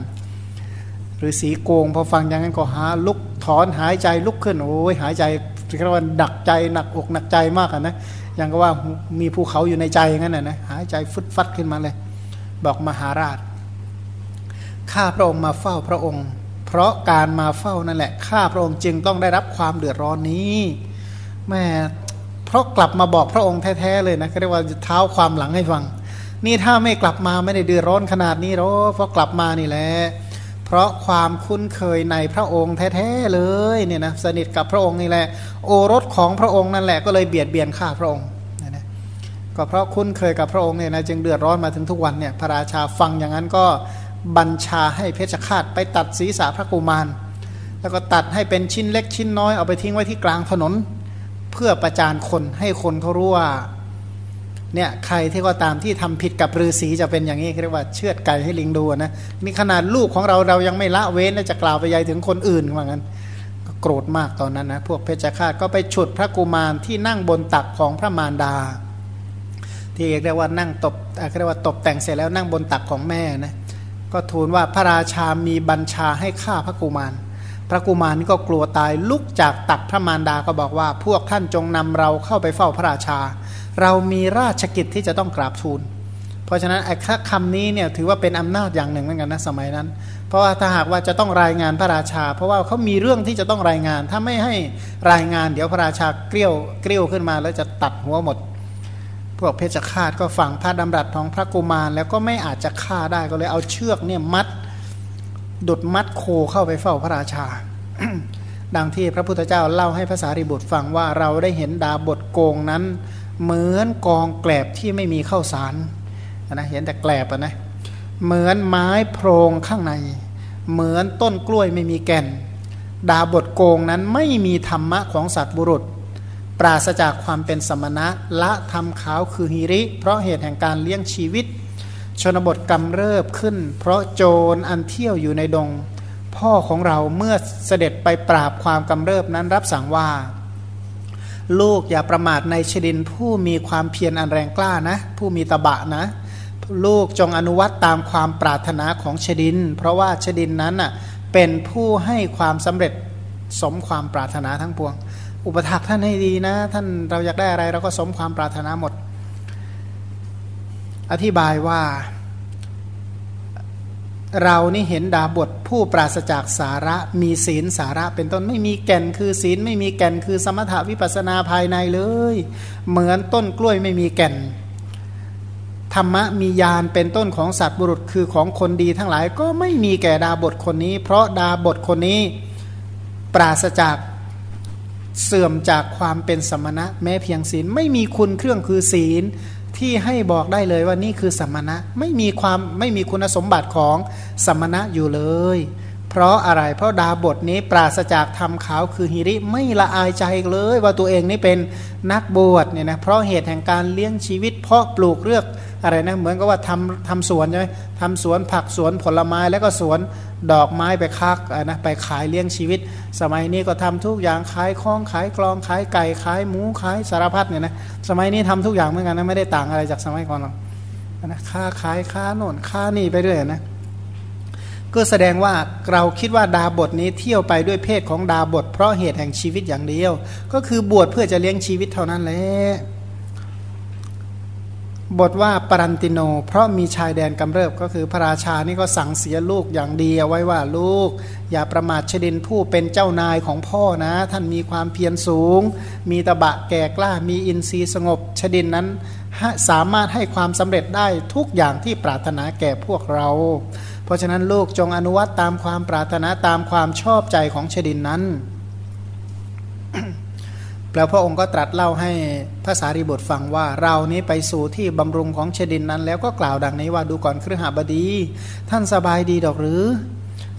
[SPEAKER 1] ฤาษีโกงพอฟังอย่างนั้นก็หาลุกถอนหายใจลุกขึ้นโอ้ยหายใจเรียกว่าดักใจหนักอกหนักใจมากนะ อย่างก็ว่ามีภูเขาอยู่ในใจงั้นน่ะนะหายใจฟึดฟัดขึ้นมาเลย บอกมหาราชข้าพระองค์มาเฝ้าพระองค์ เพราะการมาเฝ้านั่นแหละข้าพระองค์จึงต้องได้รับความเดือดร้อนนี้แม่เพราะกลับมาบอกพระองค์แท้ๆเลยนะเรียกว่าเท้าความหลังให้ฟัง นี่ถ้าไม่กลับมาไม่ได้เดือดร้อนขนาดนี้หรอกเพราะกลับมานี่แหละ พราะความคุ้นเคยในพระองค์แท้ๆเลยเนี่ยนะสนิทกับพระองค์นี่แหละ โอรสของพระองค์นั่นแหละก็เลยเบียดเบียนข้าพระองค์นะก็เพราะคุ้นเคยกับพระองค์เนี่ยนะจึงเดือดร้อนมาถึงทุกวันเนี่ยพระราชาฟังอย่างนั้นก็บัญชาให้เพชฌฆาตไปตัดศีรษะพระกุมาร แล้วก็ตัดให้เป็นชิ้นเล็กชิ้นน้อยเอาไปทิ้งไว้ที่กลางถนน เพื่อประจานคนให้คนเขารู้ว่า เนี่ยใครที่ก็ตามที่ทำผิดกับฤาษีจะเป็นอย่างนี้เรียกว่าเชือดไก่ให้ลิงดูนะนี่ขนาดลูกของเราเรายังไม่ละเว้นจะกล่าวไปยัยถึงคนอื่นว่างั้นก็โกรธมากตอนนั้นนะพวกเพชฌฆาตก็ไปฉุดพระกุมารที่นั่งบนตักของพระมารดา ที่เรียกว่านั่งตบเรียกว่าตบแต่งเสร็จแล้วนั่งบนตักของแม่นะก็ทูลว่าพระราชามีบัญชาให้ฆ่าพระกุมาร พระกุมารนี่ก็กลัวตายลุกจากตักพระมารดาก็บอกว่า พวกท่านจงนำเราเข้าไปเฝ้าพระราชา เรามีราชกิจที่จะต้องกราบทูล เพราะฉะนั้นไอ้คำนี้เนี่ยถือว่าเป็นอำนาจอย่างหนึ่งเหมือนกันนะสมัยนั้น เพราะว่าถ้าหากว่าจะต้องรายงานพระราชา เพราะว่าเขามีเรื่องที่จะต้องรายงาน ถ้าไม่ให้รายงานเดี๋ยวพระราชาเกลี้ยวเกลี้ยวขึ้นมาแล้วจะตัดหัวหมด พวกเพชฌฆาตก็ฝังพระดำรัสของพระกุมาร แล้วก็ไม่อาจจะฆ่าได้ก็เลยเอาเชือกเนี่ยมัดดุดมัดโคเข้าไปเฝ้าพระราชาดังที่พระพุทธเจ้าเล่าให้ภาษาริบุตรฟังว่าเราได้เห็นดาบทโกงนั้น เหมือนกองแกลบที่ไม่มีข้าวสารนะเห็นแต่แกลบนะเหมือนไม้โพรงข้างใน เหมือนต้นกล้วยไม่มีแก่น ดาบทโกงนั้นไม่มีธรรมะของสัตว์บุรุษ ปราศจากความเป็นสมณะละทำขาวคือฮิริ เพราะเหตุแห่งการเลี้ยงชีวิต ชนบทกำเริบขึ้น เพราะโจรอันเที่ยวอยู่ในดง พ่อของเราเมื่อเสด็จไปปราบความกำเริบนั้นรับสั่งว่า ลูกอย่าประมาทในชดินผู้มีความเพียรอันแรงกล้านะ ผู้มีตบะนะ ลูกจงอนุวัตตามความปรารถนาของชดิน เพราะว่าชดินนั้นอะเป็นผู้ให้ความสำเร็จสมความปรารถนาทั้งปวง อุปถักท่านให้ดีนะ ท่านเราอยากได้อะไรเราก็สมความปรารถนาหมด อธิบายว่า เรานี่เห็นดาบทผู้ปราศจากสาระมีศีลสาระเป็นต้นไม่มีแก่นคือศีลไม่มีแก่นคือสมถวิปัสนาภายในเลย เหมือนต้นกล้วยไม่มีแก่น ธรรมะมียานเป็นต้นของสัตว์บุรุษคือของคนดีทั้งหลายก็ไม่มีแก่ดาบทคนนี้ เพราะดาบทคนนี้ปราศจากเสื่อมจากความเป็นสมณะแม้เพียงศีลไม่มีคุณเครื่องคือศีล ที่ให้บอกได้เลยว่านี่คือสมณะไม่มีความไม่มีคุณสมบัติของสมณะอยู่เลย เพราะอะไรเพราะดาบทนี้ปราศจากธรรมขาวคือฮิริไม่ละอายใจเลยว่าตัวเองนี่เป็นนักบวชเนี่ยนะเพราะเหตุแห่งการเลี้ยงชีวิต เพาะปลูกเลือกอะไรนะเหมือนกับว่าทำทำสวนใช่ไหมทำสวนผักสวนผลไม้แล้วก็สวนดอกไม้ไปคักนะไปขายเลี้ยงชีวิต สมัยนี้ก็ทำทุกอย่างขายคล้องขายกลองขายไก่ขายหมูขายสารพัดเนี่ยนะสมัยนี้ทำทุกอย่างเหมือนกันนะไม่ได้ต่างอะไรจากสมัยก่อนหรอกนะค้าขายค้าโน่นค้านี่ไปเรื่อยนะ ก็แสดงว่าเราคิดว่าดาบทนี้เที่ยวไปด้วยเพศของดาบท เพราะเหตุแห่งชีวิตอย่างเดียว ก็คือบวชเพื่อจะเลี้ยงชีวิตเท่านั้นแหละบทว่าปรันติโน เพราะมีชายแดนกำเริบก็คือพระราชานี่ก็สั่งเสียลูกอย่างดีเอาไว้ว่าลูก อย่าประมาทชดินผู้เป็นเจ้านายของพ่อนะ ท่านมีความเพียรสูง มีตะบะแก่กล้ามีอินทรีย์สงบชดินนั้นสามารถให้ความสำเร็จได้ทุกอย่างที่ปรารถนาแก่พวกเรา ราะฉะนั้นลูกจงอนุวัตตามความปรารถนาตามความชอบใจของชดินนั้น แล้วพระองค์ก็ตรัสเล่าให้ภาษารีบุตรฟังว่าเรานี้ไปสู่ที่บำรุงของเชดินนั้น แล้วก็กล่าวดังนี้ว่าดูก่อนครหบดี ท่านสบายดีดอกหรือ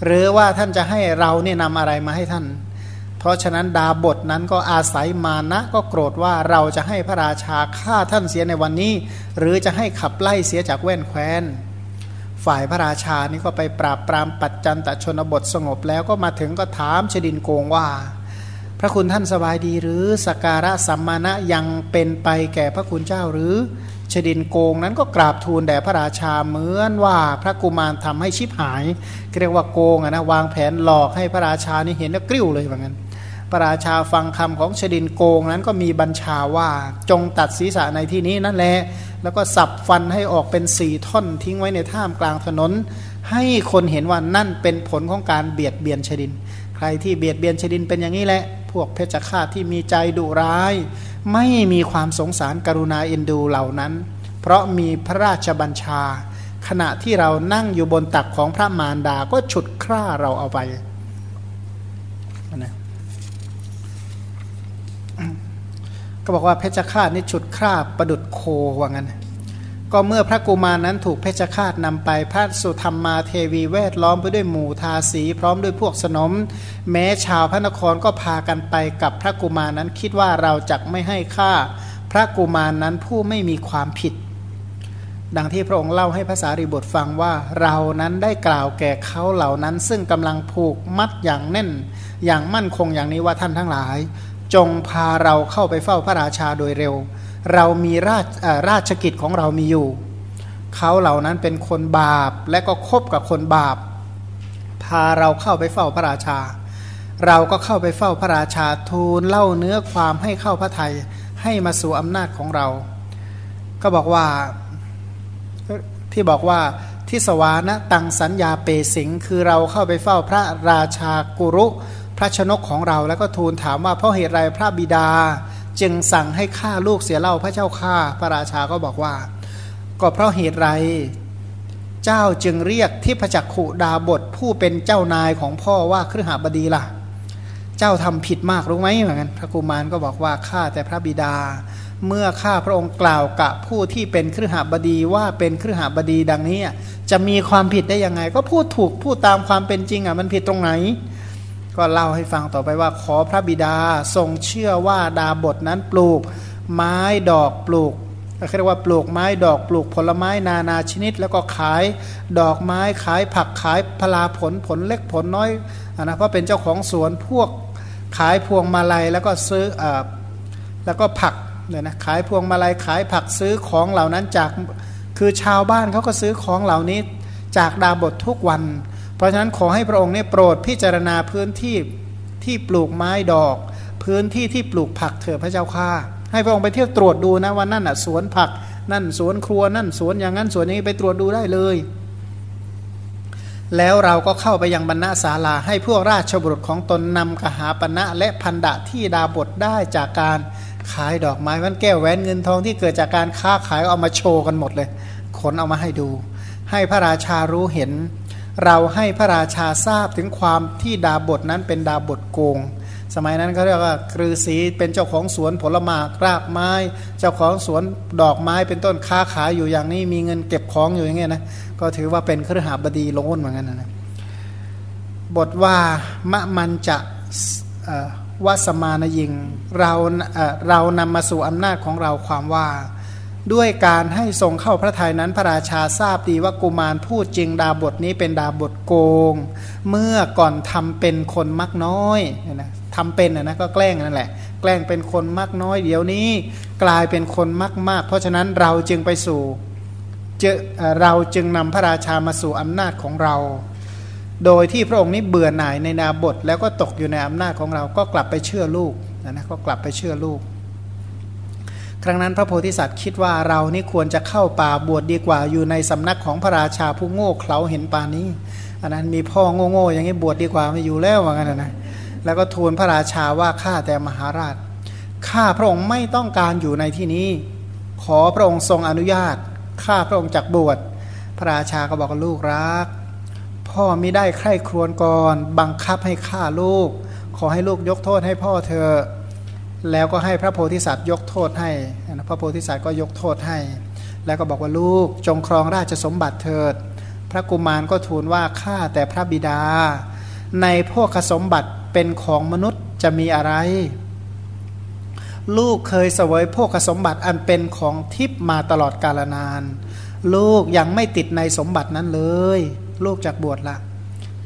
[SPEAKER 1] หรือว่าท่านจะให้เราเนี่ยนำอะไรมาให้ท่าน เพราะฉะนั้นดาบทนั้นก็อาศัยมานะ ก็โกรธว่าเราจะให้พระราชาฆ่าท่านเสียในวันนี้ หรือจะให้ขับไล่เสียจากแว่นแคว้น ฝ่ายพระราชานี่ก็ไปปราบปรามปัจจันตชนบทสงบแล้วก็มาถึงก็ถามชดินโกงว่า พระคุณท่านสบายดีหรือสการะสัมมาณะยังเป็นไปแก่พระคุณเจ้าหรือชดินโกงนั้นก็กราบทูลแด่พระราชาเหมือนว่าพระกุมารทำให้ชิบหายเรียกว่าโกงนะวางแผนหลอกให้พระราชานี่เห็นแล้วกริ้วเลยว่างั้น ระราชาฟังคำของชดินโกงนั้นก็มีบัญชาว่าจงตัดศีรษะในที่นี้นั่นแหละแล้วก็สับฟันให้ออกเป็นสี่ท่อนทิ้งไว้ในท่ามกลางถนน ให้คนเห็นว่านั่นเป็นผลของการเบียดเบียนชดิน ใครที่เบียดเบียนชดินเป็นอย่างนี้แหละ พวกเพชฌฆาตที่มีใจดุร้าย ไม่มีความสงสารกรุณาเอ็นดูเหล่านั้น เพราะมีพระราชบัญชา ขณะที่เรานั่งอยู่บนตักของพระมารดาก็ฉุดคร่าเราเอาไปนะ ก็บอกว่าเพชฌฆาตนี่ฉุดคร่าประดุดโคว่างั้น ก็เมื่อพระกุมารนั้นถูกเพชฌฆาตนำไปพระสุธรรมมาเทวีแวดล้อมไปด้วยหมู่ทาสี พร้อมด้วยพวกสนม แม้ชาวพระนครก็พากันไปกับพระกุมารนั้นคิดว่าเราจะไม่ให้ค่าพระกุมารนั้นผู้ไม่มีความผิด ดังที่พระองค์เล่าให้ภาษาริบทฟังว่าเรานั้นได้กล่าวแก่เขาเหล่านั้น ซึ่งกำลังผูกมัดอย่างแน่น อย่างมั่นคงอย่างนี้ว่าท่านทั้งหลาย จงพาเราเข้าไปเฝ้าพระราชาโดยเร็ว เรามีราชราชกิจของเรามีอยู่ เขาเหล่านั้นเป็นคนบาปและก็คบกับคนบาป พาเราเข้าไปเฝ้าพระราชา เราก็เข้าไปเฝ้าพระราชาทูลเล่าเนื้อความให้เข้าพระไทยให้มาสู่อำนาจของเรา ก็บอกว่าที่บอกว่าที่สวานะตังสัญญาเปสิง คือเราเข้าไปเฝ้าพระราชากุรุ พระชนกของเราแล้วก็ทูลถามว่าเพราะเหตุไรพระบิดา จึงสั่งให้ฆ่าลูกเสียเล่าพระเจ้าฆ่าพระราชาก็บอกว่า ก็เพราะเหตุไร เจ้าจึงเรียกทิพจักขุดาบทผู้เป็นเจ้านายของพ่อว่าครหบดีล่ะ เจ้าทำผิดมากรู้ไหมเหมือนกันพระกุมารก็บอกว่าข้าแต่พระบิดา เมื่อข้าพระองค์กล่าวกับผู้ที่เป็นครหบดีว่าเป็นครหบดีดังนี้จะมีความผิดได้ยังไง ก็พูดถูกพูดตามความเป็นจริงอะมันผิดตรงไหน ก็เล่าให้ฟังต่อไปว่า ขอพระบิดาทรงเชื่อว่าดาบทนั้นปลูก ไม้ดอกปลูกเรียกว่าปลูกไม้ดอกปลูกผลไม้นานาชนิด แล้วก็ขายดอกไม้ขายผักขายพลาผลผลเล็กผลน้อยนะเพราะเป็นเจ้าของสวนพวกขายพวงมาลัยแล้วก็ซื้ออแล้วก็ผักเนี่ยนะขายพวงมาลัยขายผักซื้อของเหล่านั้นจากคือชาวบ้านเขาก็ซื้อของเหล่านี้จากดาบททุกวัน เพราะฉะนั้นขอให้พระองค์เนี่ยโปรดพิจารณาพื้นที่ที่ปลูกไม้ดอก พื้นที่ที่ปลูกผักเถอะพระเจ้าข้าให้พระองค์ไปเที่ยวตรวจดูนะว่านั่นอะสวนผัก นั่นสวนครัวนั่นสวนอย่างนั้นสวนนี้ไปตรวจดูได้เลย แล้วเราก็เข้าไปยังบรรณาศาลาให้พวกราชบุรุษของตนนำกหาปณะและพันดะที่ดาบทได้จากการขายดอกไม้วันแก้วแหวนเงินทองที่เกิดจากการค้าขายเอามาโชว์กันหมดเลย ขนเอามาให้ดู ให้พระราชารู้เห็น เราให้พระราชาทราบถึงความที่ดาบทนั้นเป็นดาบทโกง สมัยนั้นเขาเรียกว่าครือสีเป็นเจ้าของสวนผลไม้รากไม้ เจ้าของสวนดอกไม้เป็นต้นค้าขายอยู่อย่างนี้มีเงินเก็บของอยู่อย่างเงี้ยนะก็ถือว่าเป็นเครือหาบดีโลนเหมือนกันนะบทว่ามะมันจะวัสมานยิงเราเรานำมาสู่อำนาจของเราความว่า ด้วยการให้ทรงเข้าพระทัยนั้นพระราชาทราบดีว่ากุมารพูดจริงดาบทนี้เป็นดาบทโกง เมื่อก่อนทำเป็นคนมักน้อยนะทำเป็นนะก็แกล้งนั่นแหละ แกล้งเป็นคนมักน้อย เดี๋ยวนี้กลายเป็นคนมากมาก เพราะฉะนั้นเราจึงไปสู่เจเราจึงนำพระราชามาสู่อำนาจของเรา โดยที่พระองค์นี้เบื่อหน่ายในนาบทแล้วก็ตกอยู่ในอำนาจของเราก็กลับไปเชื่อลูกนะก็กลับไปเชื่อลูก ครั้งนั้นพระโพธิสัตว์คิดว่าเรานี่ควรจะเข้าป่าบวชดดีกว่าอยู่ในสำนักของพระราชาผู้โง่เขลาเห็นป่านี้อันนั้นมีพ่อโง่ๆอย่างนี้บวชดดีกว่าไม่อยู่แล้วว่างั้นนะแล้วก็ทูลพระราชาว่าข้าแต่มหาราชข้าพระองค์ไม่ต้องการอยู่ในที่นี้ ขอพระองค์ทรงอนุญาตข้าพระองค์จักบวชพระราชาก็บอกลูกรัก พ่อไม่ได้ใคร่ครวญก่อน บังคับให้ฆ่าลูก ขอให้ลูกยกโทษให้พ่อเธอ แล้วก็ให้พระโพธิสัตว์ยกโทษให้พระโพธิสัตว์ก็ยกโทษให้ แล้วก็บอกว่าลูกจงครองราชสมบัติเถิด พระกุมารก็ทูลว่าข้าแต่พระบิดา ในพวกสมบัติเป็นของมนุษย์จะมีอะไร ลูกเคยเสวยพวกสมบัติอันเป็นของทิพมาตลอดกาลนาน ลูกยังไม่ติดในสมบัตินั้นเลย ลูกจากบวชละ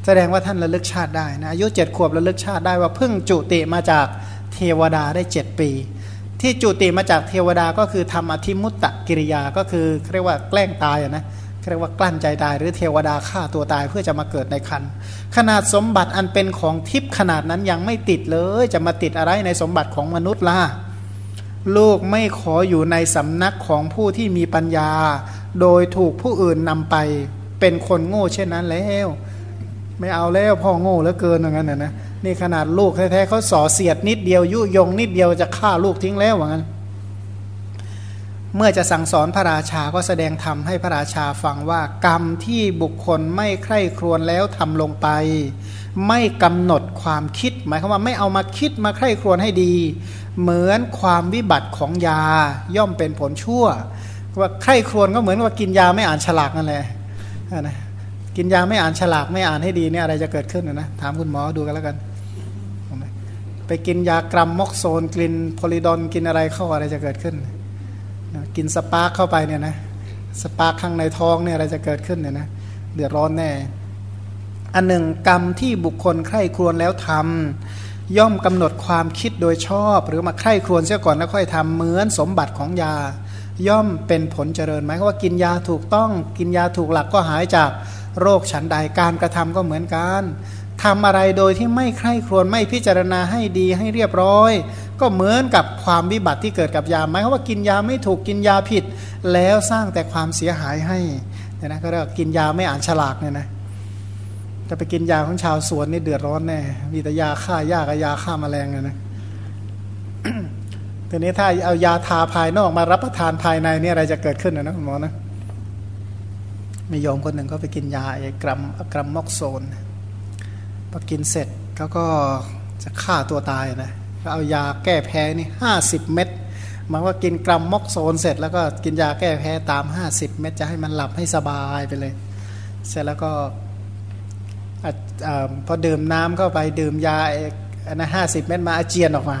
[SPEAKER 1] แสดงว่าท่านระลึกชาติได้นะอายุเจ็ดขวบระลึกชาติได้ว่าเพิ่งจุติมาจาก เทวดาได้เจ็ดปี ที่จุติมาจากเทวดาก็คือทำอธิมุตตกิริยาก็คือเรียกว่าแกล้งตายนะเรียกว่ากลั้นใจตาย หรือเทวดาฆ่าตัวตายเพื่อจะมาเกิดในคันขนาดสมบัติอันเป็นของทิพย์ขนาดนั้นยังไม่ติดเลย จะมาติดอะไรในสมบัติของมนุษย์ล่ะลูกไม่ขออยู่ในสำนักของผู้ที่มีปัญญา โดยถูกผู้อื่นนำไป เป็นคนโง่เช่นนั้นแล้ว ไม่เอาแล้วพ่อโง่เหลือเกินอย่างนั้นนะ นี่ขนาดลูกแท้ๆเขาส่อเสียดนิดเดียว ยุยงนิดเดียวจะฆ่าลูกทิ้งแล้วอย่างั้น เมื่อจะสั่งสอนพระราชาก็แสดงธรรมให้พระราชาฟังว่ากรรมที่บุคคลไม่ใคร่ครวญแล้วทำลงไป ไม่กำหนดความคิด หมายความว่าไม่เอามาคิดมาใคร่ครวญให้ดี เหมือนความวิบัติของยาย่อมเป็นผลชั่วว่าใคร่ครวญก็เหมือนว่ากินยาไม่อ่านฉลากนั่นแหละนะกินยาไม่อ่านฉลากไม่อ่านให้ดีเนี่ยอะไรจะเกิดขึ้นนะถามคุณหมอดูกันแล้วกัน ไปกินยากรัมมอกโซน กลิ่นโพลิดอนกินอะไรเข้าอะไรจะเกิดขึ้น กินสปาร์คเข้าไปเนี่ยนะสปาร์คข้างในท้องเนี่ยอะไรจะเกิดขึ้นเนี่ยนะเดือดร้อนแน่ อันหนึ่งกรรมที่บุคคลใคร่ครวญแล้วทำย่อมกำหนดความคิดโดยชอบ หรือมาใคร่ครวญเสียก่อนแล้วค่อยทำเหมือนสมบัติของยา ย่อมเป็นผลเจริญไหมว่ากินยาถูกต้อง กินยาถูกหลักก็หายจากโรคฉันใดการกระทำก็เหมือนกัน ทำอะไรโดยที่ไม่ใคร่ครวญไม่พิจารณาให้ดีให้เรียบร้อย ก็เหมือนกับความวิบัติที่เกิดกับยาหมายว่ากินยาไม่ถูกกินยาผิด แล้วสร้างแต่ความเสียหายให้เนี่ยนะก็เรียกกินยาไม่อ่านฉลากเนี่ยนะจะไปกินยาของชาวสวนนี่เดือดร้อนแน่มีแต่ยาฆ่าหญ้ากับยาฆ่าแมลงเลยนะทีนี้ถ้าเอายาทาภายนอกมารับประทานภายในนี่อะไรจะเกิดขึ้นนะคุณหมอนะมีโยมคนหนึ่งก็ไปกินยาไอ้กรัมกรัมมอกโซน พอกินเสร็จเขาก็จะฆ่าตัวตายนะก็เอายาแก้แพ้นี่ห้าสิบเม็ดมันว่ากินกรัมมอกโซนเสร็จแล้วก็กินยาแก้แพ้ตามห้าสิบเม็ดจะให้มันหลับให้สบายไปเลย เสร็จแล้วก็อพอดื่มน้ำเข้าไปดื่มยาอันนั้นห้าสิบเม็ดมาอาเจียนออกมา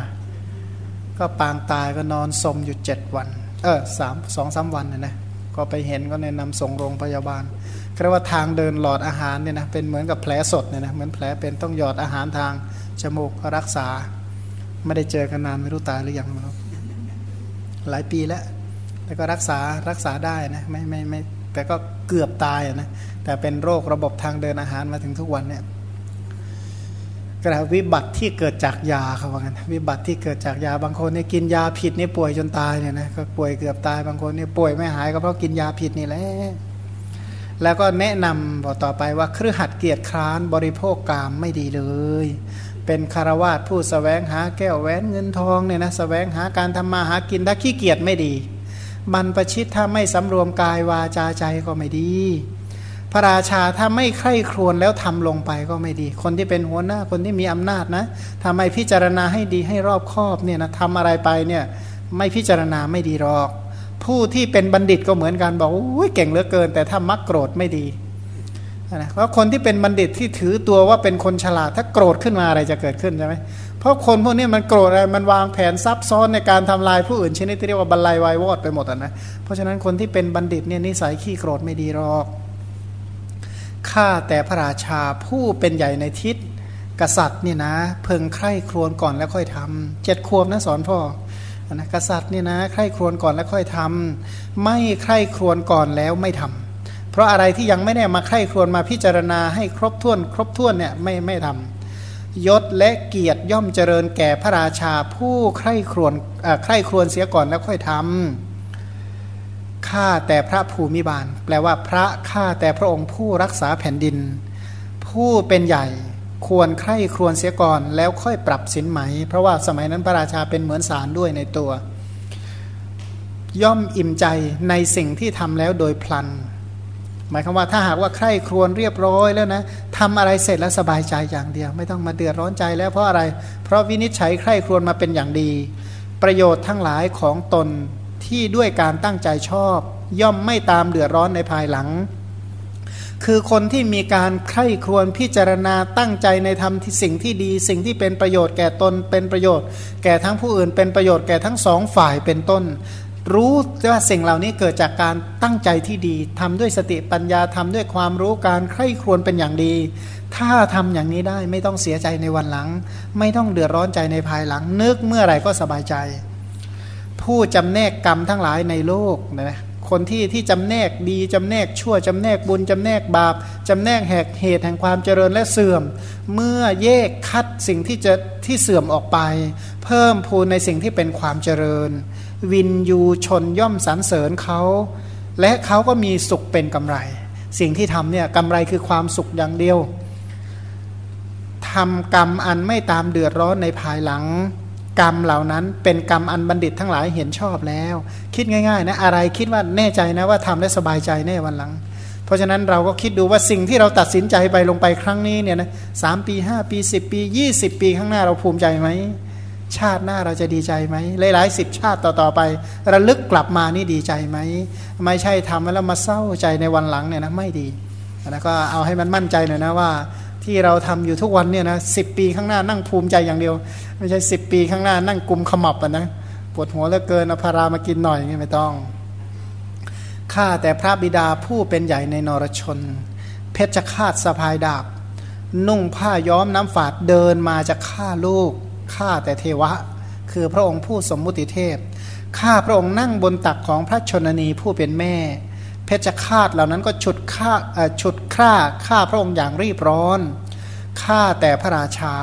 [SPEAKER 1] ก็ปางตายก็นอนสมอยู่เจ็ดวัน เออสามสองสาวันนะนะก็ไปเห็นก็แนะนำส่งโรงพยาบาล เรียกว่าทางเดินหลอดอาหารเนี่ยนะเป็นเหมือนกับแผลสดเนี่ยนะเหมือนแผลเป็นต้องหยอดอาหารทางจมูกรักษา ไม่ได้เจอกันนานไม่รู้ตายหรือยังครับหลายปีแล้วแต่ก็รักษารักษาได้นะไม่ไม่ไม่แต่ก็เกือบตายนะแต่เป็นโรคระบบทางเดินอาหารมาถึงทุกวันเนี่ยกระวิบัติที่เกิดจากยาเขาว่างั้นวิบัติที่เกิดจากยาบางคนเนี่ยกินยาผิดนี่ป่วยจนตายเนี่ยนะก็ป่วยเกือบตายบางคนเนี่ยป่วยไม่หายก็เพราะกินยาผิดนี่แหละ แล้วก็แนะนำบอกต่อไปว่าเครือหัดเกียรติคร้านบริโภคกามไม่ดีเลย เป็นคารวาสผู้สแสวงหาแก้วแหวนเงินทองเนี่ยนะสแสวงหาการทำมาหากินถ้าขี้เกียจไม่ดีบรรประชิตถ้าไม่สำรวมกายวาจาใจก็ไม่ดี พระราชาถ้าไม่ใคร่ครวญแล้วทำลงไปก็ไม่ดี คนที่เป็นหัวหน้าคนที่มีอำนาจนะทำไมพิจารณาให้ดีให้รอบคอบเนี่ยนะทำอะไรไปเนี่ยไม่พิจารณาไม่ดีหรอก ผู้ที่เป็นบัณฑิตก็เหมือนกันบอกโอ้ยเก่งเหลือเกิน แต่ถ้ามักโกรธไม่ดีนะเพราะคนที่เป็นบัณฑิตที่ถือตัวว่าเป็นคนฉลาด ถ้าโกรธขึ้นมาอะไรจะเกิดขึ้นใช่ไหมเพราะคนพวกนี้มันโกรธอะไรมันวางแผนซับซ้อนในการทำลายผู้อื่นชนิดที่เรียกว่าบรรลัยวายวอดไปหมดนะเพราะฉะนั้นคนที่เป็นบัณฑิตเนี่ยนิสัยขี้โกรธไม่ดีหรอกข้าแต่พระราชาผู้เป็นใหญ่ในทิศกษัตริย์เนี่ยนะ เพิ่งใคร่ครวญก่อนแล้วค่อยทำเจ็ดควบนะสอนพ่อ นะกษัตริย์เนี่ยนะใคร่ครวญก่อนแล้วค่อยทำไม่ใคร่ครวญก่อนแล้วไม่ทำเพราะอะไรที่ยังไม่ได้มาใคร่ครวญมาพิจารณาให้ครบถ้วน ครบถ้วนเนี่ยไม่ไม่ทำยศและเกียรติย่อมเจริญแก่พระราชาผู้ใคร่ครวญใคร่ครวญเสียก่อนแล้วค่อยทำข้าแต่พระภูมิบาล แปลว่าพระข้าแต่พระองค์ผู้รักษาแผ่นดิน ผู้เป็นใหญ่ ควรใคร่ครวญเสียก่อน แล้วค่อยปรับสินไหม เพราะว่าสมัยนั้นพระราชาเป็นเหมือนสารด้วยในตัว ย่อมอิ่มใจในสิ่งที่ทำแล้วโดยพลัน หมายความว่าถ้าหากว่าใคร่ครวญเรียบร้อยแล้วนะทำอะไรเสร็จแล้วสบายใจอย่างเดียว ไม่ต้องมาเดือดร้อนใจแล้วเพราะอะไร เพราะวินิจฉัยใคร่ครวญมาเป็นอย่างดี ประโยชน์ทั้งหลายของตนที่ด้วยการตั้งใจชอบ ย่อมไม่ตามเดือดร้อนในภายหลัง คือคนที่มีการใคร่ครวญพิจารณาตั้งใจในทำที่สิ่งที่ดี สิ่งที่เป็นประโยชน์แก่ตนเป็นประโยชน์ แก่ทั้งผู้อื่น เป็นประโยชน์แก่ทั้งสองฝ่ายเป็นต้น รู้ว่าสิ่งเหล่านี้เกิดจากการตั้งใจที่ดีทำด้วยสติปัญญาทำด้วยความรู้การใคร่ครวญเป็นอย่างดี ถ้าทำอย่างนี้ได้ไม่ต้องเสียใจในวันหลัง ไม่ต้องเดือดร้อนใจในภายหลัง นึกเมื่อไหร่ก็สบายใจ ผู้จำแนกกรรมทั้งหลายในโลกนะ คนที่ที่จำแนกดีจำแนกชั่วจำแนกบุญจำแนกบาปจำแนกแหกเหตุแห่งความเจริญและเสื่อม เมื่อแยกคัดสิ่งที่จะที่เสื่อมออกไป เพิ่มพูนในสิ่งที่เป็นความเจริญ วินยูชนย่อมสรรเสริญเขา และเขาก็มีสุขเป็นกำไร สิ่งที่ทำเนี่ยกำไรคือความสุขอย่างเดียวทำกรรมอันไม่ตามเดือดร้อนในภายหลัง กรรมเหล่านั้นเป็นกรรมอันบัณฑิตทั้งหลายเห็นชอบแล้ว คิดง่ายๆนะอะไรคิดว่าแน่ใจนะว่าทำได้สบายใจแน่วันหลัง เพราะฉะนั้นเราก็คิดดูว่าสิ่งที่เราตัดสินใจไปลงไปครั้งนี้เนี่ยนะสามปีห้าปีสิบปียี่สิบปีข้างหน้าเราภูมิใจไหมชาติหน้าเราจะดีใจไหมหลายๆสิบชาติต่อๆไป ระลึกกลับมานี่ดีใจไหมไม่ใช่ทำแล้วมาเศร้าใจในวันหลังเนี่ยนะไม่ดีนะก็เอาให้มันมั่นใจหน่อยนะว่า ที่เราทำอยู่ทุกวันเนี่ยนะสิปีข้างหน้านั่งภูมิใจอย่างเดียว ไม่ใช่สิบปีข้างหน้านั่งกุมขมับอะนะปวดหัวเหลือเกินอาพารามากินหน่อยเงี้ยไม่ต้องข้าแต่พระบิดาผู้เป็นใหญ่ในนรชน เพชฌฆาตสะพายดาบ นุ่งผ้าย้อมน้ำฝาดเดินมาจะฆ่าลูกข้าแต่เทวะ คือพระองค์ผู้สมมุติเทพข้าพระองค์นั่งบนตักของพระชนนีผู้เป็นแม่ เพชฌฆาตเหล่านั้นก็ฉุดฆ่าฉุดฆ่าข้าพระองค์อย่างรีบร้อนข้าแต่พระราชา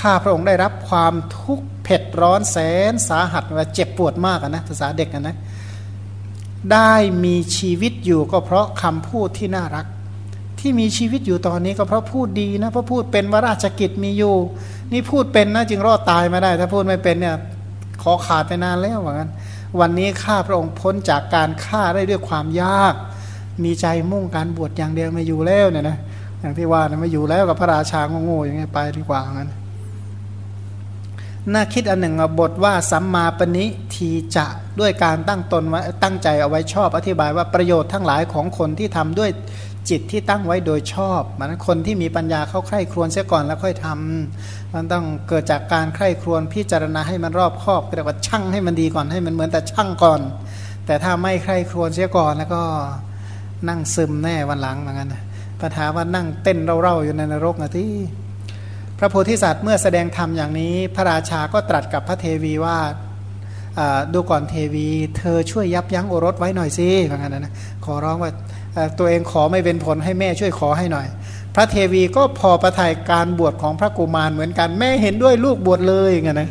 [SPEAKER 1] ข้าพระองค์ได้รับความทุกข์เผ็ดร้อนแสนสาหัสว่าเจ็บปวดมากนะภาษาเด็กนะได้มีชีวิตอยู่ก็เพราะคำพูดที่น่ารัก ที่มีชีวิตอยู่ตอนนี้ก็เพราะพูดดีนะเพราะพูดเป็นวราชกิจมีอยู่ นี่พูดเป็นนะจึงรอดตายมาได้ ถ้าพูดไม่เป็นเนี่ยขอขาดไปนานแล้วเหมือนกัน วันนี้ข้าพระองค์พ้นจากการฆ่าได้ด้วยความยาก มีใจมุ่งการบวชอย่างเดียวม่อยู่แล้วเนี่ยนะอย่างที่ว่านะม่อยู่แล้วกับพระราชาโง่ๆอย่างเงี้ยไปดีกว่างั้นน่าคิดอันหนึ่งบทว่าสัมมาปณิทีจะด้วยการตั้งตนไว้ตั้งใจเอาไว้ชอบอธิบายว่าประโยชน์ทั้งหลายของคนที่ทำด้วย จิตที่ตั้งไว้โดยชอบมันคนที่มีปัญญาเข้าใคร่ครวญเสียก่อนแล้วค่อยทำมันต้องเกิดจากการใคร่ครวญพิจารณาให้มันรอบคอบเรียกว่าช่างให้มันดีก่อนให้มันเหมือนแต่ช่างก่อน แต่ถ้าไม่ใคร่ครวญเสียก่อนแล้วก็นั่งซึมแน่วันหลังเหมือนกันปัญหาว่านั่งเต้นเร่าๆอยู่ในนรกนะที่พระโพธิสัตว์เมื่อแสดงธรรมอย่างนี้ พระราชาก็ตรัสกับพระเทวีว่าดูก่อนเทวี เธอช่วยยับยั้งโอรสไว้หน่อยสิเหมือนกันนะขอร้องว่า ตัวเองขอไม่เป็นผลให้แม่ช่วยขอให้หน่อย พระเทวีก็พอประทัยการบวชของพระกุมารเหมือนกัน แม่เห็นด้วยลูกบวชเลยไงนะ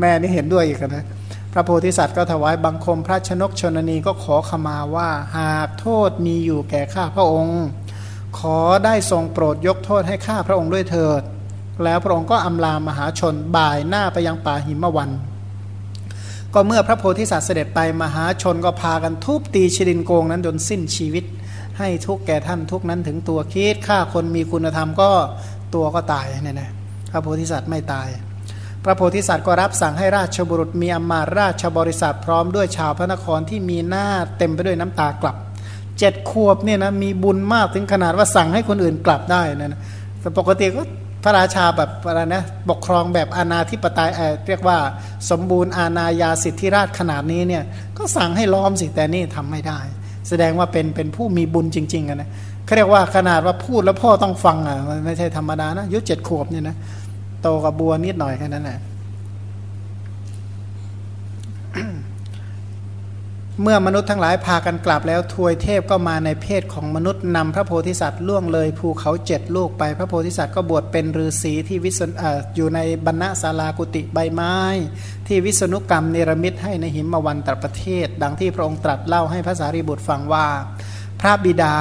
[SPEAKER 1] แม่นี่เห็นด้วยอีกนะพระโพธิสัตว์ก็ถวายบังคมพระชนกชนนีก็ขอขมาว่าหากโทษมีอยู่แก่ข้าพระองค์ ขอได้ทรงโปรดยกโทษให้ข้าพระองค์ด้วยเถิด แล้วพระองค์ก็อำลามหาชนบ่ายหน้าไปยังป่าหิมวัน ก็เมื่อพระโพธิสัตว์เสด็จไปมหาชนก็พากันทุบตีชรินโกงนั้นจนสิ้นชีวิต ให้ทุกแก่ท่านทุกนั้นถึงตัวคิดฆ่าคนมีคุณธรรมก็ตัวก็ตายเนี่ยนะพระโพธิสัตว์ไม่ตาย พระโพธิสัตว์ก็รับสั่งให้ราชบุรุษมีอมาราชบริษัทพร้อมด้วยชาวพระนครที่มีหน้าเต็มไปด้วยน้ำตากลับเจ็ดขวบเนี่ยนะมีบุญมากถึงขนาดว่าสั่งให้คนอื่นกลับได้นะนะแต่ปกติก็ พระราชาแบบอะไรนะปกครองแบบอาณาธิปไตยเเรียกว่าสมบูรณ์อาณาญาสิทธิราชขนาดนี้เนี่ยก็สั่งให้ล้อมสิแต่นี่ทำไม่ได้ แสดงว่าเป็นเป็นผู้มีบุญจริงๆนะเขาเรียกว่าขนาดว่าพูดแล้วพ่อต้องฟังอะมันไม่ใช่ธรรมดานะยุเจ็ดขวบเนี่ยนะโตกับบัวนิดหน่อยแค่นั้นแหละ เมื่อมนุษย์ทั้งหลายพากันกลับแล้วทวยเทพก็มาในเพศของมนุษย์นำพระโพธิสัตว์ล่วงเลยภูเขาเจ็ดลูกไปพระโพธิสัตว์ก็บวชเป็นฤาษีที่วิษณอยู่ในบรรณศาลากุติใบไม้ ที่วิษณุกรรมเนรมิตให้ในหิมวันตรประเทศ ดังที่พระองค์ตรัสเล่าให้พระสารีบุตรฟังว่า พระบิดา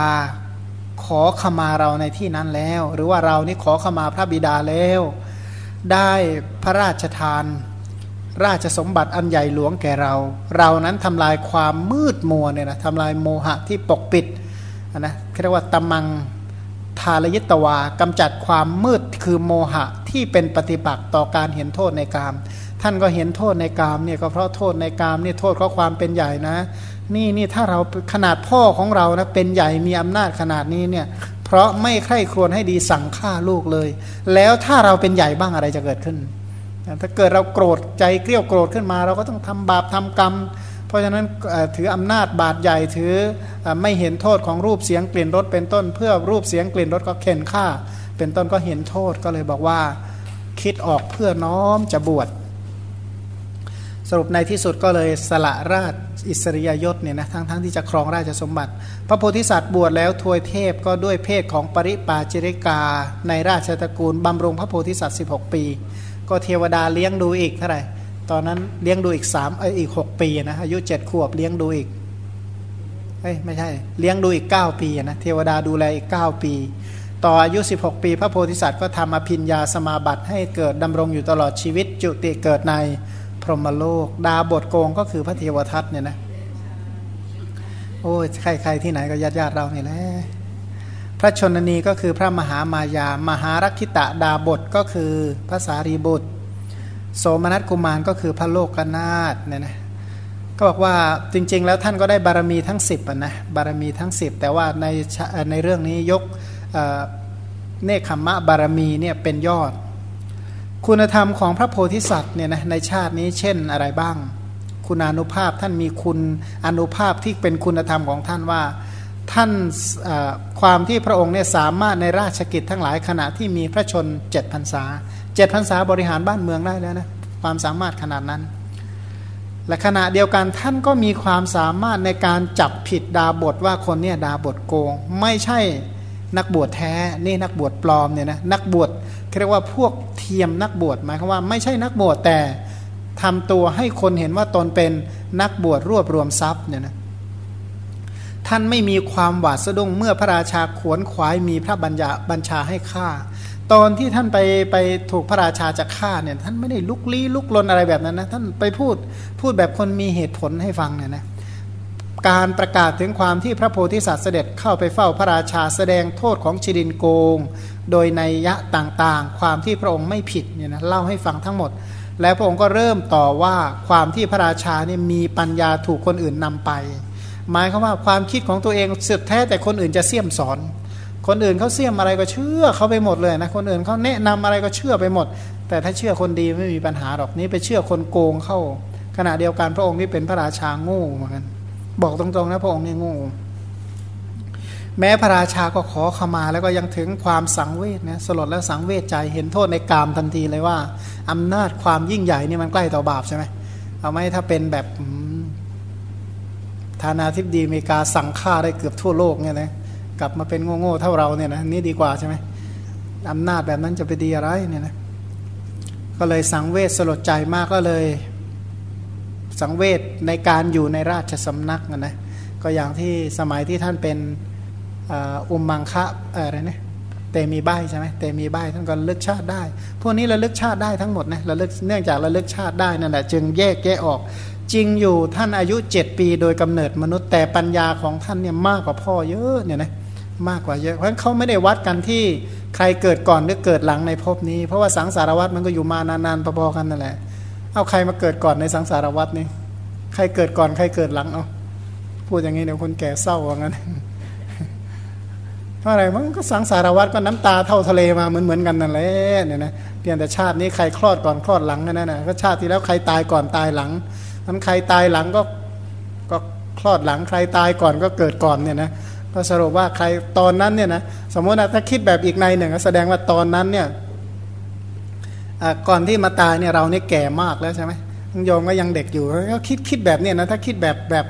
[SPEAKER 1] ขอขมาเราในที่นั้นแล้ว หรือว่าเรานี่ขอขมาพระบิดาแล้ว ได้พระราชทาน ราชสมบัติอันใหญ่หลวงแก่เรา เรานั้นทำลายความมืดมัวเนี่ยนะทำลายโมหะที่ปกปิดนะเรียกว่าตมังทารยิตวากำจัดความมืดคือโมหะที่เป็นปฏิปักษ์ต่อการเห็นโทษในกาม ท่านก็เห็นโทษในกามเนี่ยก็เพราะโทษในกามเนี่ยโทษเพราะความเป็นใหญ่นะ นี่นี่ถ้าเราขนาดพ่อของเรานะเป็นใหญ่มีอำนาจขนาดนี้เนี่ยเพราะไม่ใคร่ครวญให้ดีสั่งฆ่าลูกเลย แล้วถ้าเราเป็นใหญ่บ้างอะไรจะเกิดขึ้น ถ้าเกิดเราโกรธใจเกลี้ยวโกรธขึ้นมา เราก็ต้องทำบาปทำกรรม เพราะฉะนั้นถืออำนาจบาดใหญ่ถือไม่เห็นโทษของรูปเสียงกลิ่นรสเป็นต้น เพื่อรูปเสียงกลิ่นรสก็เข็นฆ่า เป็นต้นก็เห็นโทษก็เลยบอกว่าคิดออกเพื่อน้อมจะบวชสรุปในที่สุดก็เลยสละราชอิสริยยศเนี่ยนะทั้งทั้งที่จะครองราชสมบัติ พระโพธิสัตว์บวชแล้วทวยเทพก็ด้วยเพศของปริปาจิริกา ในราชตระกูลบำรุงพระโพธิสัตว์ 16 ปี ก็เทวดาเลี้ยงดูอีกเท่าไหร่ตอนนั้นเลี้ยงดูอีกสามเอออีก6ปีนะอายุ7ขวบเลี้ยงดูอีกเอ้ยไม่ใช่ เลี้ยงดูอีก9ปีนะเทวดาดูแลอีก9ปี ต่ออายุ 16 ปี พระโพธิสัตว์ก็ทำอภิญญาสมาบัติให้เกิดดำรงอยู่ตลอดชีวิต จุติเกิดในพรหมโลก ดาบทโกงก็คือพระเทวทัตเนี่ยนะโอ้ยใครใครที่ไหนก็ญาติญาติเราเนี่ยแหละ ระชนนีก็คือพระมหามายา มหารักขิตะดาบทก็คือพระสารีบุตร โสมนัสกุมารก็คือพระโลกนาถเนี่ยนะก็บอกว่าจริงๆ แล้วท่านก็ได้บารมีทั้ง 10อะนะบารมีทั้ง 10 แต่ว่าในในเรื่องนี้ยกเนคขมะบารมีเนี่ยเป็นยอด คุณธรรมของพระโพธิสัตว์เนี่ยนะในชาตินี้เช่นอะไรบ้าง คุณานุภาพท่านมีคุณอนุภาพที่เป็นคุณธรรมของท่านว่า ท่านความที่พระองค์เนี่ยสามารถในราชกิจทั้งหลายขณะที่มีพระชนเจ็ดพรรษาเจ็ดพรรษาบริหารบ้านเมืองได้แล้วนะความสามารถขนาดนั้น และขณะเดียวกันท่านก็มีความสามารถในการจับผิดดาบทว่าคนเนี่ยดาบทโกง ไม่ใช่นักบวชแท้นี่นักบวชปลอมเนี่ยนะนักบวชเรียกว่าพวกเทียมนักบวชหมายความว่าไม่ใช่นักบวชแต่ทำตัวให้คนเห็นว่าตนเป็นนักบวชรวบรวมทรัพย์เนี่ยนะ ท่านไม่มีความหวาดสะดุ้งเมื่อพระราชาขวนขวายมีพระบัญญาบัญชาให้ฆ่า ตอนที่ท่านไปไปถูกพระราชาจะฆ่าเนี่ยท่านไม่ได้ลุกลี้ลุกลนอะไรแบบนั้นนะท่านไปพูดพูดแบบคนมีเหตุผลให้ฟังเนี่ยนะการประกาศถึงความที่พระโพธิสัตว์เสด็จเข้าไปเฝ้าพระราชาแสดงโทษของชิดินโกง โดยในยะต่างๆ ความที่พระองค์ไม่ผิดเนี่ยนะเล่าให้ฟังทั้งหมด แล้วพระองค์ก็เริ่มต่อว่าความที่พระราชาเนี่ยมีปัญญาถูกคนอื่นนำไป หมายคือว่าความคิดของตัวเองสุดแท้แต่คนอื่นจะเสี่ยมสอน คนอื่นเขาเสี่ยมอะไรก็เชื่อเขาไปหมดเลยนะคนอื่นเขาแนะนำอะไรก็เชื่อไปหมด แต่ถ้าเชื่อคนดีไม่มีปัญหาหรอกนี้ไปเชื่อคนโกงเข้า ขณะเดียวกันพระองค์ที่เป็นพระราชาโง่เหมือนกันบอกตรงๆนะพระองค์นี่โง่แม้พระราชาก็ขอขมาแล้วก็ยังถึงความสังเวชนะสลดและสังเวชใจเห็นโทษในกามทันทีเลยว่าอำนาจความยิ่งใหญ่นี่มันใกล้ต่อบาปใช่ไหมเอาไหมถ้าเป็นแบบ ธานาธิบดีอเมริกาสั่งฆ่าได้เกือบทั่วโลกเนี่ยนะกลับมาเป็นโง่ๆเท่าเราเนี่ยนะนี่ดีกว่าใช่ไหมอำนาจแบบนั้นจะไปดีอะไรเนี่ยนะก็เลยสังเวชสลดใจมากก็เลย สังเวชในการอยู่ในราชสำนักนะนะก็อย่างที่สมัยที่ท่านเป็นอุมมังคะอะไรเนี่ยเตมีใบใช่ไหมเตมีใบท่านก็ระลึกชาติได้ พวกนี้ระลึกชาติได้ทั้งหมดนะระลึกเนื่องจากระลึกชาติได้นั่นแหละจึงแยกแยะออก จริงอยู่ท่านอายุเจ็ดปีโดยกำเนิดมนุษย์แต่ปัญญาของท่านเนี่ยมากกว่าพ่อเยอะเนี่ยนะมากกว่าเยอะเพราะฉะนั้นเขาไม่ได้วัดกันที่ใครเกิดก่อนหรือเกิดหลังในภพนี้ เพราะว่าสังสารวัตมันก็อยู่มานานๆพอๆกันนั่นแหละเอาใครมาเกิดก่อนในสังสารวัตนี่ใครเกิดก่อนใครเกิดหลังเอาพูดอย่างนี้เดี๋ยวคนแก่เศร้าว่างั้นเพราะอะไรมันก็สังสารวัตรก็น้ำตาเท่าทะเลมาเหมือนเหมือนกันนั่นแหละเนี่ยนะเพียงแต่ชาตินี้ใครคลอดก่อนคลอดหลังนั่นนะก็ชาติที่แล้วใครตายก่อนตายหลัง นั้นใครตายหลังก็ก็คลอดหลังใครตายก่อนก็เกิดก่อนเนี่ยนะก็สรุปว่าใครตอนนั้นเนี่ยนะสมมตินะถ้าคิดแบบอีกในหนึ่งแสดงว่าตอนนั้นเนี่ยก่อนที่มาตายเนี่ยเราเนี่ยแก่มากแล้วใช่ไหมโยมก็ยังเด็กอยู่ก็คิดคิดแบบเนี้ยนะถ้าคิดแบบแบบ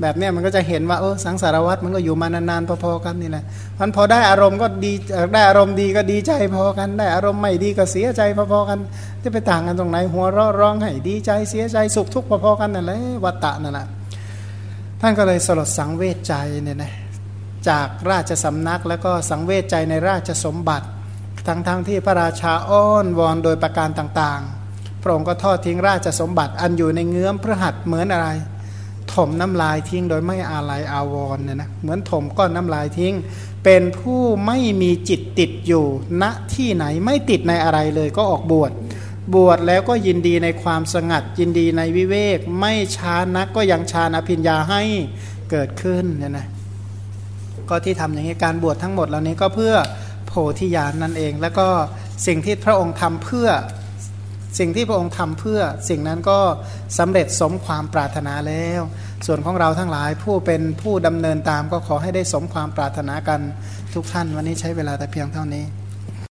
[SPEAKER 1] แบบเนี้ยมันก็จะเห็นว่าเออสังสารวัตรมันก็อยู่มานานๆพอๆกันนี่แหละมันพอได้อารมณ์ก็ดีได้อารมณ์ดีก็ดีใจพอกันได้อารมณ์ไม่ดีก็เสียใจพอๆกันจะไปต่างกันตรงไหนหัวเราะร้องให้ดีใจเสียใจสุขทุกข์พอๆกันนั่นแหละวัตตะนั่นแหละท่านก็เลยสลดสังเวชใจเนี่ยนะจากราชสำนักแล้วก็สังเวชใจในราชสมบัติ ทั้งๆทที่พระราชาอ้อนวอนโดยประการต่างๆ พระองค์ก็ทอดทิ้งราชสมบัติอันอยู่ในเงื้อมพระหัตเหมือนอะไร ถมน้ำลายทิ้งโดยไม่อาลัยอาวรเนี่ยนะเหมือนถมก้อนน้ำลายทิ้ง เป็นผู้ไม่มีจิตติดอยู่ณที่ไหนไม่ติดในอะไรเลยก็ออกบวช บวชแล้วก็ยินดีในความสงัด ยินดีในวิเวก ไม่ช้านักก็ยังชาอภิญญาให้เกิดขึ้นเนี่ยนะก็ที่ทำอย่างนี้การบวชทั้งหมดเหล่านี้ก็เพื่อโพธิญาณนนั่นเอง แล้วก็สิ่งที่พระองค์ทำเพื่อสิ่งที่พระองค์ทำเพื่อสิ่งนั้นก็สำเร็จสมความปรารถนาแล้ว ส่วนของเราทั้งหลายผู้เป็นผู้ดำเนินตามก็ขอให้ได้สมความปรารถนากันทุกท่านวันนี้ใช้เวลาแต่เพียงเท่านี้